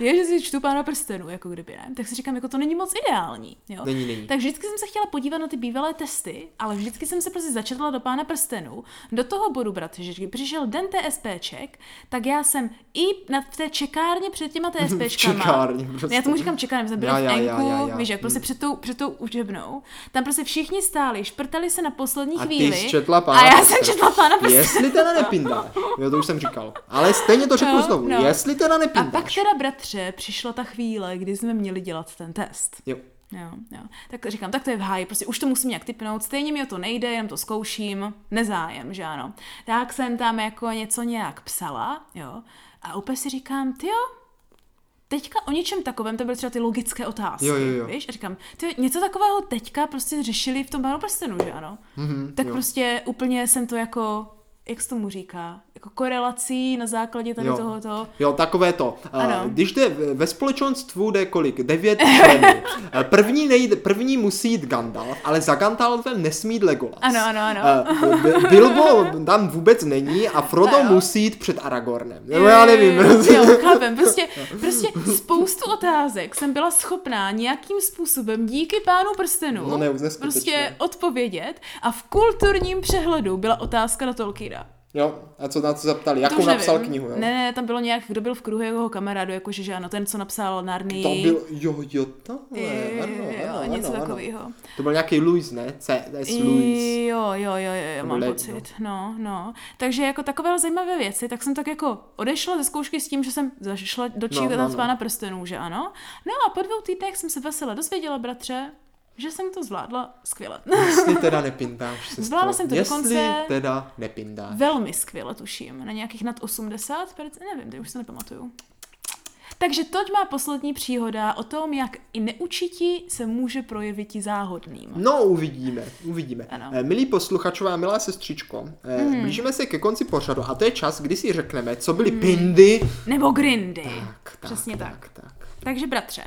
je, že si čtu Pána prstenů, jako kdyby ne. Tak si říkám, jako to není moc ideální. Jo. Není, není. Tak vždycky jsem se chtěla podívat na ty bývalé testy, ale vždycky jsem se prostě začetla do Pána prstenů. Do toho bodu, bratře, že když přišel den TSPček, tak já jsem i na, v té čekárně před těma TSPčkama. [laughs] čekárně, prostě. Já tomu říkám čekárně nevím, jsem byla já, v Enku, já, já, já, víš, jak prostě hmm. před tou, před tou učebnou. Tam prostě všichni stáli, šprtali se na poslední a chvíli. Ty četla pána a já prsten. jsem četla pána prsten. Jestli teda nepindáš. Jo, to už jsem říkal. Ale stejně to řeknu no, znovu. No. Jestli teda nepindáš. A pak teda, bratře, přišla ta chvíle, kdy jsme měli dělat ten test. Jo. Jo, jo. Tak říkám, tak to je v háji, prostě už to musím nějak typnout, stejně mi o to nejde, jenom to zkouším, nezájem, že ano. Tak jsem tam jako něco nějak psala, jo, a úplně si říkám, ty jo, teďka o něčem takovém, to byly třeba ty logické otázky, jo, jo, jo. víš? A říkám, ty, něco takového teďka prostě řešili v tom Pánu prstenu, že ano? Mm-hmm, tak jo. prostě úplně jsem to jako jak se tomu říká, jako korelací na základě tady jo. tohoto. Jo, takové to. Ano. Když jde ve společenstvu jde kolik? Devět [laughs] členů. První, nejde, první musí jít Gandalf, ale za Gandalfem nesmí jít Legolas. Ano, ano, ano. Bilbo tam vůbec není a Frodo no, musí jít před Aragornem. Jo, já nevím. Jo, chápem. Prostě, [laughs] prostě spoustu otázek jsem byla schopná nějakým způsobem díky pánu prstenu no, ne, prostě odpovědět a v kulturním přehledu byla otázka na Tolkiena. Jo, a co na to zaptali? Jakou napsal nevím. knihu, jo? Ne, ne, tam bylo nějak, kdo byl v kruhu jeho kamarádu, jakože, že ano, ten, co napsal Narny. To byl, jo, jo, to je, ano, jo, ano, něco ano, takového. To byl nějaký Louis, ne? C, S. Louis. Jo, jo, jo, jo, jo mám let, pocit. No. no, no. Takže jako takové zajímavé věci, tak jsem tak jako odešla ze zkoušky s tím, že jsem zašla do Čího no, no, no. pána prstenů, že ano. No a po dvou týdnech jsem se vesele dozvěděla, bratře, že jsem to zvládla skvěle. Jestli teda [laughs] nepindáš, sestro. Zvládla jsem to Jestli dokonce teda nepindáš. Velmi skvěle tuším. Na nějakých nad 80, nevím, teď už se nepamatuju. Takže toť má poslední příhoda o tom, jak i neučití se může projevit i záhodným. No, uvidíme, uvidíme. Ano. Eh, milí posluchačové, milá sestřičko, mm. blížíme se ke konci pořadu a to je čas, kdy si řekneme, co byly mm. pindy. Nebo grindy. Tak, tak, Přesně tak. tak. tak. Takže bratře,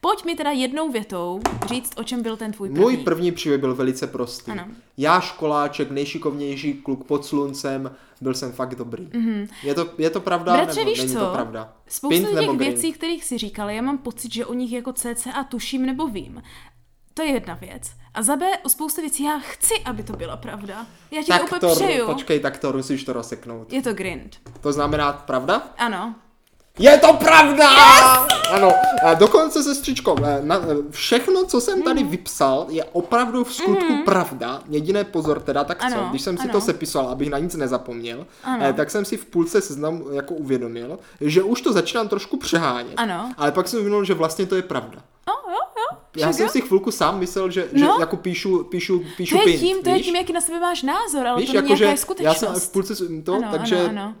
pojď mi teda jednou větou říct, o čem byl ten tvůj první. Můj první příběh byl velice prostý. Ano. Já školáček, nejšikovnější kluk pod sluncem, byl jsem fakt dobrý. Mm-hmm. Je, to, je to pravda Bratře, nebo víš není co? to pravda? Spoustu těch věcí, kterých si říkal, já mám pocit, že o nich jako CCA tuším nebo vím. To je jedna věc. A za B, o spoustu věcí já chci, aby to byla pravda. Já ti tak to úplně to, přeju. Počkej, tak to musíš to rozseknout. Je to grind. To znamená pravda? Ano. Je to pravda! Yes! Ano, a dokonce, sestřičko, na, všechno, co jsem tady mm. vypsal, je opravdu v skutku mm. pravda. Jediné pozor teda, tak ano, co, když jsem si ano. to sepisoval, abych na nic nezapomněl, ano. eh, tak jsem si v půlce seznamu jako uvědomil, že už to začínám trošku přehánět. Ano. Ale pak jsem uvědomil, že vlastně to je pravda. Oh, jo, jo. Já jsem si chvilku sám myslel, že, no. že jako píšu, píšu, píšu to je pint, tím, víš? to je tím, jaký na sebe máš názor, ale víš, to není jako, nějaká že skutečnost. Já jsem v půlce to, ano, takže ano, ano.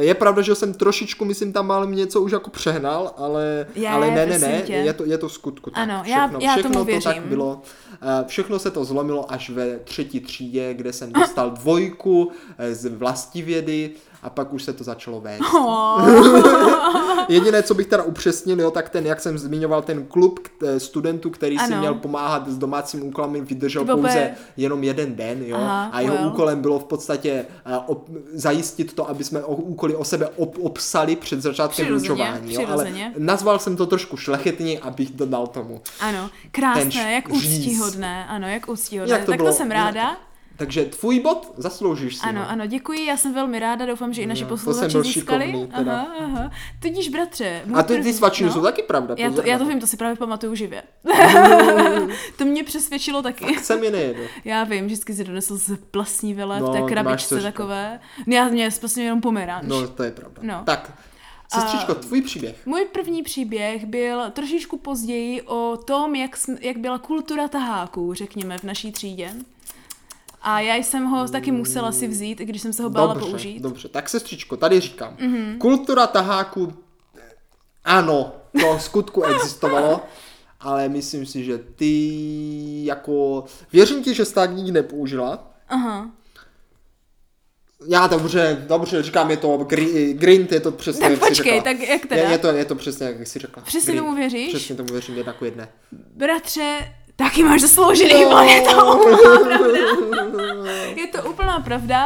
Je pravda, že jsem trošičku, myslím, tam málem něco už jako přehnal, ale, Je, ale ne, ne, ne, tě. je to, je to v skutku tak. Ano, já- všechno, já všechno tomu to tak věřím. bylo. Eh, Všechno se to zlomilo až ve třetí třídě, kde jsem dostal dvojku eh, z vlastivědy a pak už se to začalo vést. [laughs] Jediné, co bych teda upřesnil, jo, tak ten, jak jsem zmiňoval, ten klub eh, studentů, který si Ano. měl pomáhat s domácím úkolem, vydržel To bylo pouze úplně- jenom jeden den, jo, Aha, a jeho well. úkolem bylo v podstatě eh, op, zajistit to, aby jsme o, úkoly o sebe op, obsali před začátkem vyučování, jo, ale nazval jsem to trošku šlechetně, abych dodal tomu. Ano, krásné, jak úctíhodné, ano, jak úctíhodné. Jak to tak bylo? to jsem ráda. Takže tvůj bod zasloužíš si. Ano, no. ano, děkuji, já jsem velmi ráda, doufám, že i naši jsem posluchači získali. šikovný, teda. Aha, aha. Tudíž, bratře, A ty, ty svačiny no. jsou taky pravda. Já to, já to vím, to si právě pamatuju živě. [laughs] to mě přesvědčilo taky. Tak se mi nejedu. Já vím, vždycky si donesl z plasní vele No, v té krabičce takové. Ne, já mě vlastně jenom pomeranč. No, to je pravda. No. Tak, sestřičko, tvůj příběh. Můj první příběh byl trošičku později o tom, jak, jak byla kultura taháků, řekněme, v naší třídě. A já jsem ho taky musela si vzít, i když jsem se ho bála dobře, použít. Dobře. Tak sestřičko, tady říkám. Mm-hmm. Kultura taháků, ano, to v skutku existovalo, ale myslím si, že ty jako, věřím ti, že jsi tak nikdy nepoužila. Aha. Já dobře, dobře, říkám, je to gri, grind, je to přesně, Tak počkej, řekla. tak jak teda? Je, je, to, je to přesně, jak jsi řekla. Přesně Grind. tomu věříš? Přesně tomu věřím, jedna ku jedné. Bratře, taky máš zasloužený no. je to úplná pravda. [laughs] Je to úplná pravda.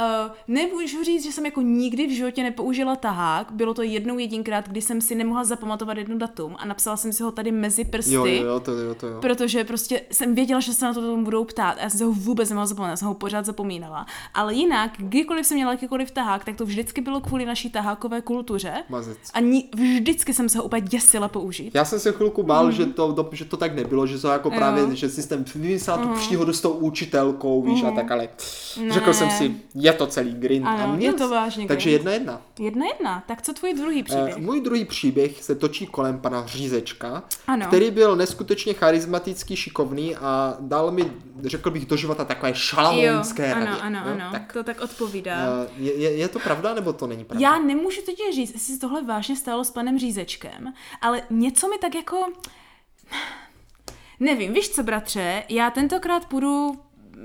Uh, nemůžu říct, že jsem jako nikdy v životě nepoužila tahák. Bylo to jednou jedinkrát, kdy jsem si nemohla zapamatovat jedno datum a napsala jsem si ho tady mezi prsty. Jo, jo, jo, to jo, to jo. Protože prostě jsem věděla, že se na to tomu budou ptát a já jsem se ho vůbec nemohla zapomenout, já jsem ho pořád zapomínala. Ale jinak, kdykoliv jsem měla jakýkoliv tahák, tak to vždycky bylo kvůli naší tahákové kultuře. Mazec. A ni- vždycky jsem se ho úplně děsila použít. Já jsem se chvilku bál, Mhm. mm. že, to, že to tak nebylo, že to jako Jo. právě, že systém vymyslel Mhm. tu příhodu s tou učitelkou, víš, a tak, ale řekl jsem si, je to celý grind. Ano, a je měl to vážně Takže grind. jedna jedna. Jedna jedna. Tak co tvůj druhý příběh? Eh, Můj druhý příběh se točí kolem pana Řízečka, Ano. který byl neskutečně charismatický, šikovný a dal mi, řekl bych, do života takové šalamounské ano, rady. ano, jo? ano, Tak, to tak odpovídá. eh, je, je, je to pravda, nebo to není pravda? Já nemůžu totiž říct, jestli se tohle vážně stalo s panem Řízečkem, ale něco mi tak jako... [sighs] Nevím, víš co, bratře, já tentokrát půjdu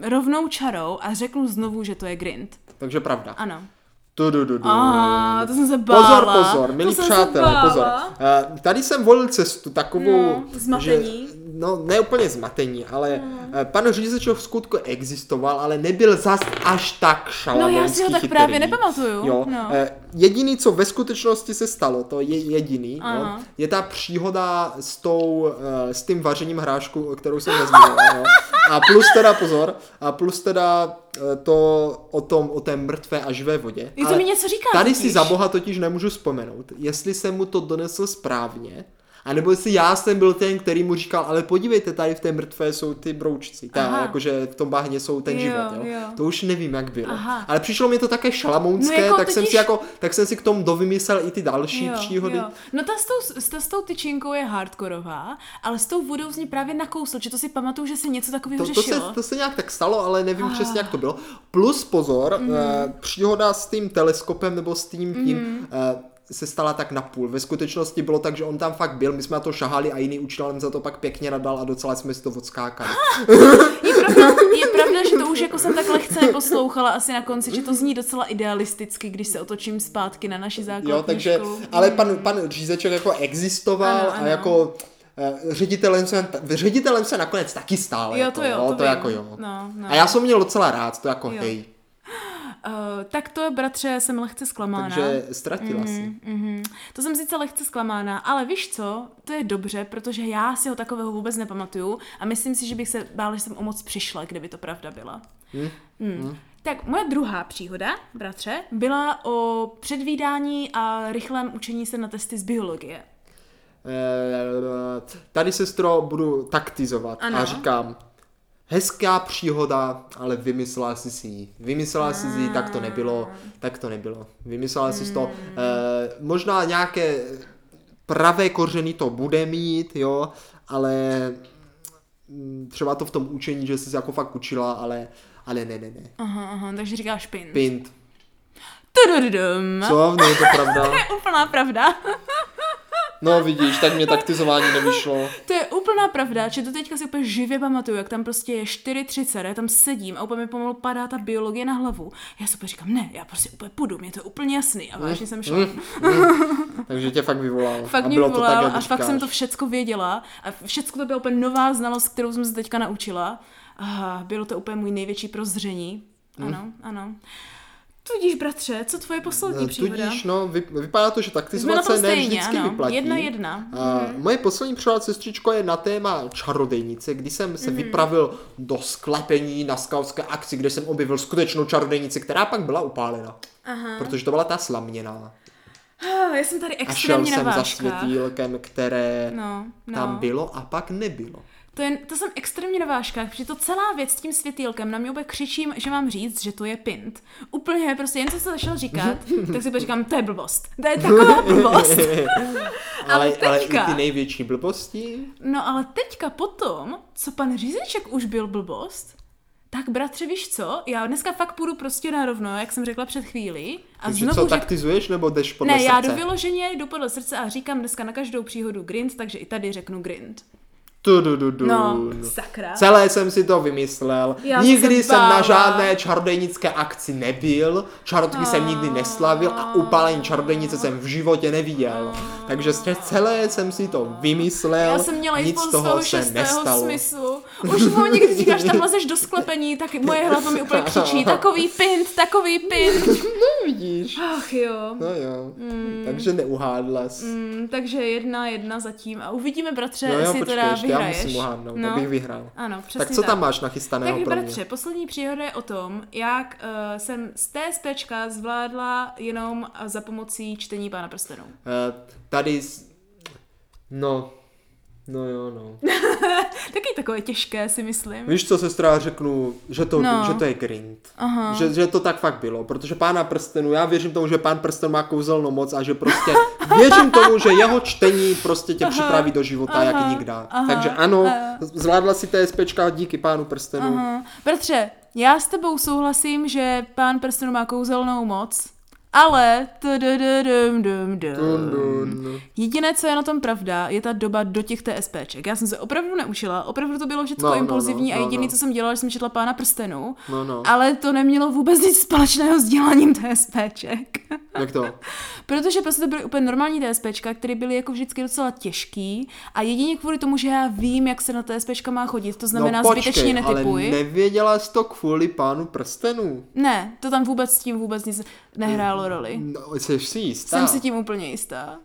rovnou čarou a řeknu znovu, že to je grind. Takže pravda. Ano. Tu, du, du, du. A to jsem se bála. Pozor, pozor, To milí se přátelé, pozor. Uh, tady jsem volil cestu takovou, No, zmatení. že, no ne úplně zmatení, ale hmm. pan Řízečov v skutku existoval, ale nebyl zas až tak No šalamounský já si ho tak chytrý. právě nepamatuju. Jo, No. eh, jediný, co ve skutečnosti se stalo, to je jediný, Aha. je ta příhoda s, tou, eh, s tím vařením hrášku, kterou jsem nezmínil. jo. A plus teda, pozor, a plus teda to o tom, o té mrtvé a živé vodě. Je to mi něco říká Tady totiž. si za boha totiž nemůžu vzpomenout, jestli jsem mu to donesl správně, a nebo jestli já jsem byl ten, který mu říkal, ale podívejte, tady v té mrtvé jsou ty broučci, ta, Aha. jakože v tom bahně jsou ten Jo, život, jo. jo. To už nevím, jak bylo. Aha. Ale přišlo mi to také šalamounské, No jako tak jsem totiž- si jako, tak jsem si k tomu dovymyslel i ty další Jo, příhody. Jo. No ta s, tou, ta s tou tyčinkou je hardkorová, ale s tou vodou z ní právě nakousl, že to si pamatuju, že se něco takového To, to, se, řešilo. to se nějak tak stalo, ale nevím Ah. přesně, jak to bylo. Plus pozor, mm. uh, příhoda s tím teleskopem nebo s tím tím mm. Se stala tak napůl. Ve skutečnosti bylo tak, že on tam fakt byl, my jsme na to šahali a jiný učitel nám za to pak pěkně nadal a docela jsme si to odskákali. Je pravda, je pravda, že to už jako jsem tak lehce poslouchala asi na konci, že to zní docela idealisticky, když se otočím zpátky na naši základní Jo, takže, školu. ale pan, pan Řízeček jako existoval Ano, a ano. jako eh, ředitelem se, ředitelem se nakonec taky stál. Jo, jako, to jo, to to vím. jako jo. No, no. A já jsem měl docela rád, to jako Jo. hej. Uh, tak to, bratře, jsem lehce zklamána. Takže ztratila si. Mhm. To jsem sice lehce zklamána, ale víš co, to je dobře, protože já si ho takového vůbec nepamatuju a myslím si, že bych se bála, že jsem o moc přišla, kdyby to pravda byla. Hm? Hmm. Tak moje druhá příhoda, bratře, byla o předvídání a rychlém učení se na testy z biologie. Eh, Tady, sestro, budu taktizovat Ano. a říkám, hezká příhoda, ale vymyslela jsi si ji. Vymyslela jsi si ji, tak to nebylo, tak to nebylo. Vymyslela jsi si to, eh, možná nějaké pravé kořeny to bude mít, jo, ale mm, třeba to v tom učení, že jsi se jako fakt učila, ale, ale ne, ne, ne. Aha, aha, takže říkáš pin. Pint. Tu, Tududum. Co? Není to pravda? [laughs] To je úplná pravda. No vidíš, tak mě taktizování nevyšlo. [laughs] To je úplná pravda, že to teďka si úplně živě pamatuju, jak tam prostě je 4.30, já tam sedím a úplně mi pomalu padá ta biologie na hlavu. Já si úplně říkám, ne, já prostě úplně půjdu, mě to je úplně jasný. A vážně jsem šla. [laughs] Takže tě fakt vyvolal. Fakt a mě vyvolal tak, a fakt jsem to všecko věděla. A všecko to byla úplně nová znalost, kterou jsem se teďka naučila. A bylo to úplně můj největší prozření. Ano, ano. Tudíž, bratře, co tvoje poslední Eh, příhoda? Tudíž, no, vy, vypadá to, že se ne vždycky ano. vyplatí. Jedna jedna. A moje poslední příhoda, sestřičko, je na téma čarodejnice, kdy jsem se vypravil do sklepení na skautské akci, kde jsem objevil skutečnou čarodejnici, která pak byla upálena. Aha. Protože to byla ta slaměná. Ah, já jsem tady A šel extrémně jsem za světýlkem, které No, no. tam bylo a pak nebylo. To, je, to jsem extrémně na vážkách, protože to celá věc s tím světýlkem na mě úplně křičím, že mám říct, že to je pint. Úplně prostě jen co se začal říkat, [laughs] tak si říkám, to je blbost. To je taková blbost. [laughs] ale, ale i teďka- ty největší blbosti, No ale teďka potom, co pan Řízeček už byl blbost, tak bratře, víš co? Já dneska fakt půjdu prostě na rovno, jak jsem řekla před chvílí. A takže znovu co, řek... taktizuješ nebo jdeš podle Ne, srdce? já do vyloženě jdu podle srdce a říkám dneska na každou příhodu grind, takže i tady řeknu grind. Tu, du, du, du. No, sakra. Celé jsem si to vymyslel. Já nikdy se jsem na bála. žádné čarodejnické akci nebyl, čarotky jsem nikdy neslavil a upálení čarodejnice jsem v životě neviděl. Takže z- celé jsem si to vymyslel, Já jsem měla nic z toho se nestalo. smyslu. Už v momentě, když říkáš, tam lezeš do sklepení, tak moje hlava mi úplně křičí, [laughs] takový pint, takový pint. No vidíš. Ach jo. No jo, takže neuhádla. Mm, takže jedna, jedna zatím. A uvidíme, bratře, No jo, jestli počkej, teda já musím uhádnout, no. abych vyhrál. Ano, přesně Tak co tam máš nachystaného Tak pro mě? bratře, poslední příhoda je o tom, jak uh, jsem z TSPčka zvládla jenom uh, za pomocí čtení Pána prstenů. Eh, Tady, no, no jo, no. [laughs] Taky takové těžké, si myslím. Víš co, sestra, řeknu, že to, No. že to je grind. Aha. Že, že to tak fakt bylo, protože pána prstenů, já věřím tomu, že pán prsten má kouzelnou moc a že prostě [laughs] věřím tomu, že jeho čtení prostě tě připraví do života aha, jak nikda. aha, Takže ano, aha. zvládla si TSPčka díky pánu prstenu. Aha. Bratře, já s tebou souhlasím, že Pán prstenů má kouzelnou moc, ale... dum, dum. Jediné, co je na tom pravda, je ta doba do těch TSPček. Já jsem se opravdu neučila, opravdu to bylo všechno No, no, impulzivní no, a no, jediné, no. co jsem dělala, že jsem četla Pána prstenů, No, no. ale to nemělo vůbec nic společného s děláním TSPček. Jak to? [laughs] Protože prostě to byly úplně normální TSPčka, které byly jako vždycky docela těžký a jedině kvůli tomu, že já vím, jak se na TSPčka má chodit, to znamená no počkej, zbytečně ale netypuj. nevěděla jsi to kvůli pánu prstenů. Ne, to tam vůbec s tím vůbec nic nehrálo roli. No, jsi si jistá? Jsem si tím úplně jistá.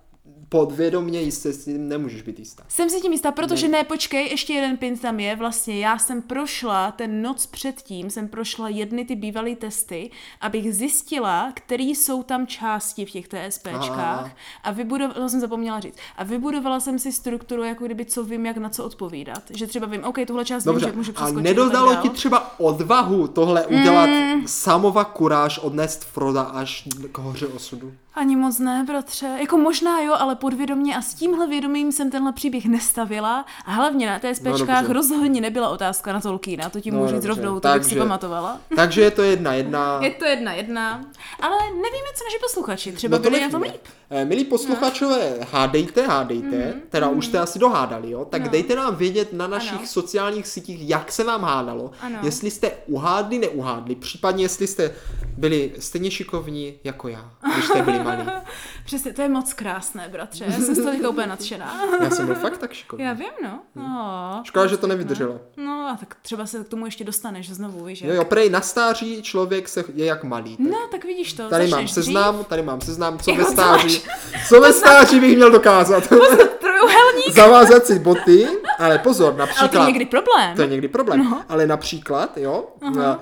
Podvědomě jistě si tím nemůžeš být jistá. Jsem si tím jistá, protože ne, počkej, ještě jeden pin tam je. Vlastně já jsem prošla ten noc předtím, jsem prošla jedny ty bývalé testy, abych zjistila, který jsou tam části v těch TSPčkách Aha. a vybudovala, to jsem zapomněla říct, a vybudovala jsem si strukturu, jako kdyby co vím, jak na co odpovídat. Že třeba vím, OK, tuhle část Dobře, vím, že můžu a přeskočit. nedodalo tak ti třeba odvahu tohle udělat samova kuráž, odnést Froda až k hoře osudu? Ani moc ne, bratře. Jako možná jo, ale podvědomě a s tímhle vědomím jsem tenhle příběh nestavila a hlavně na TSPčkách dobře. rozhodně nebyla otázka na Tolkiena, to ti No, můžu říct dobře, rovnou, to bych si takže- pamatovala. Takže je to jedna jedna. [laughs] Je to jedna jedna, ale nevíme, co naši posluchači, třeba No to byli na tom líp. Eh, Milí posluchačové, hádejte, hádejte, Mhm, teda už jste asi dohádali, jo? Tak No. dejte nám vědět na našich Ano. sociálních sítích, jak se vám hádalo, Ano. jestli jste uhádli, neuhádli, případně jestli jste byli stejně šikovní jako já, když jste byli malí. [laughs] Přesně, to je moc krásné, bratře. Já jsem z toho úplně nadšená. [laughs] Já jsem byl fakt tak šikovný. Já vím, no. no Škoda, že to nevydrželo. No a tak třeba se k tomu ještě dostaneš znovu, víš, Jo, jo, prej na stáří člověk se je jak malý. Tak. No, tak vidíš to. Tady mám seznam, tady mám seznam, co ve stáří, co ve stáří bych měl dokázat. [laughs] dřív. Zavázat si boty, ale pozor, Ale to například... je někdy problém. To je někdy problém. No. Ale například, jo, uh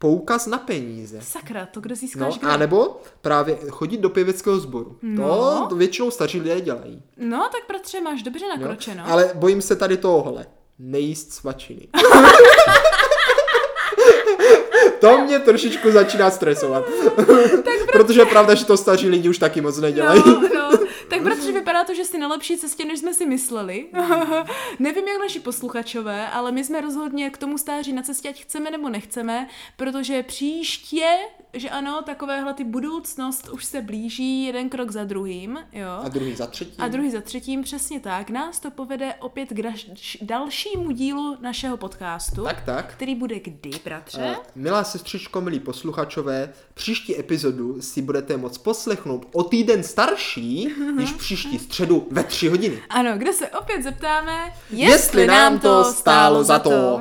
poukaz na peníze. Sakra, to kde No, získáš a nebo právě chodit do pěveckého sboru. No. To většinou staří lidé dělají. No, tak bratře, máš dobře nakročeno. Ale bojím se tady tohohle. Nejíst svačiny. [laughs] to mě trošičku začíná stresovat. Protože je pravda, že to staří lidi už taky moc nedělají. No, no. Tak bratře, vypadá to, že jsi na lepší cestě, než jsme si mysleli. [laughs] Nevím, jak naši posluchačové, ale my jsme rozhodně k tomu stáří na cestě, ať chceme nebo nechceme, protože příště že ano, takovéhle ty budoucnost už se blíží jeden krok za druhým, jo. A druhý za třetím. A druhý za třetím, přesně tak. Nás to povede opět k daž- dalšímu dílu našeho podcastu. Tak, tak. Který bude kdy, bratře? Uh, milá sestřičko, milí posluchačové, příští epizodu si budete moct poslechnout o týden starší, již příští středu ve tři hodiny. Ano, kde se opět zeptáme, Jestli nám to stálo za to.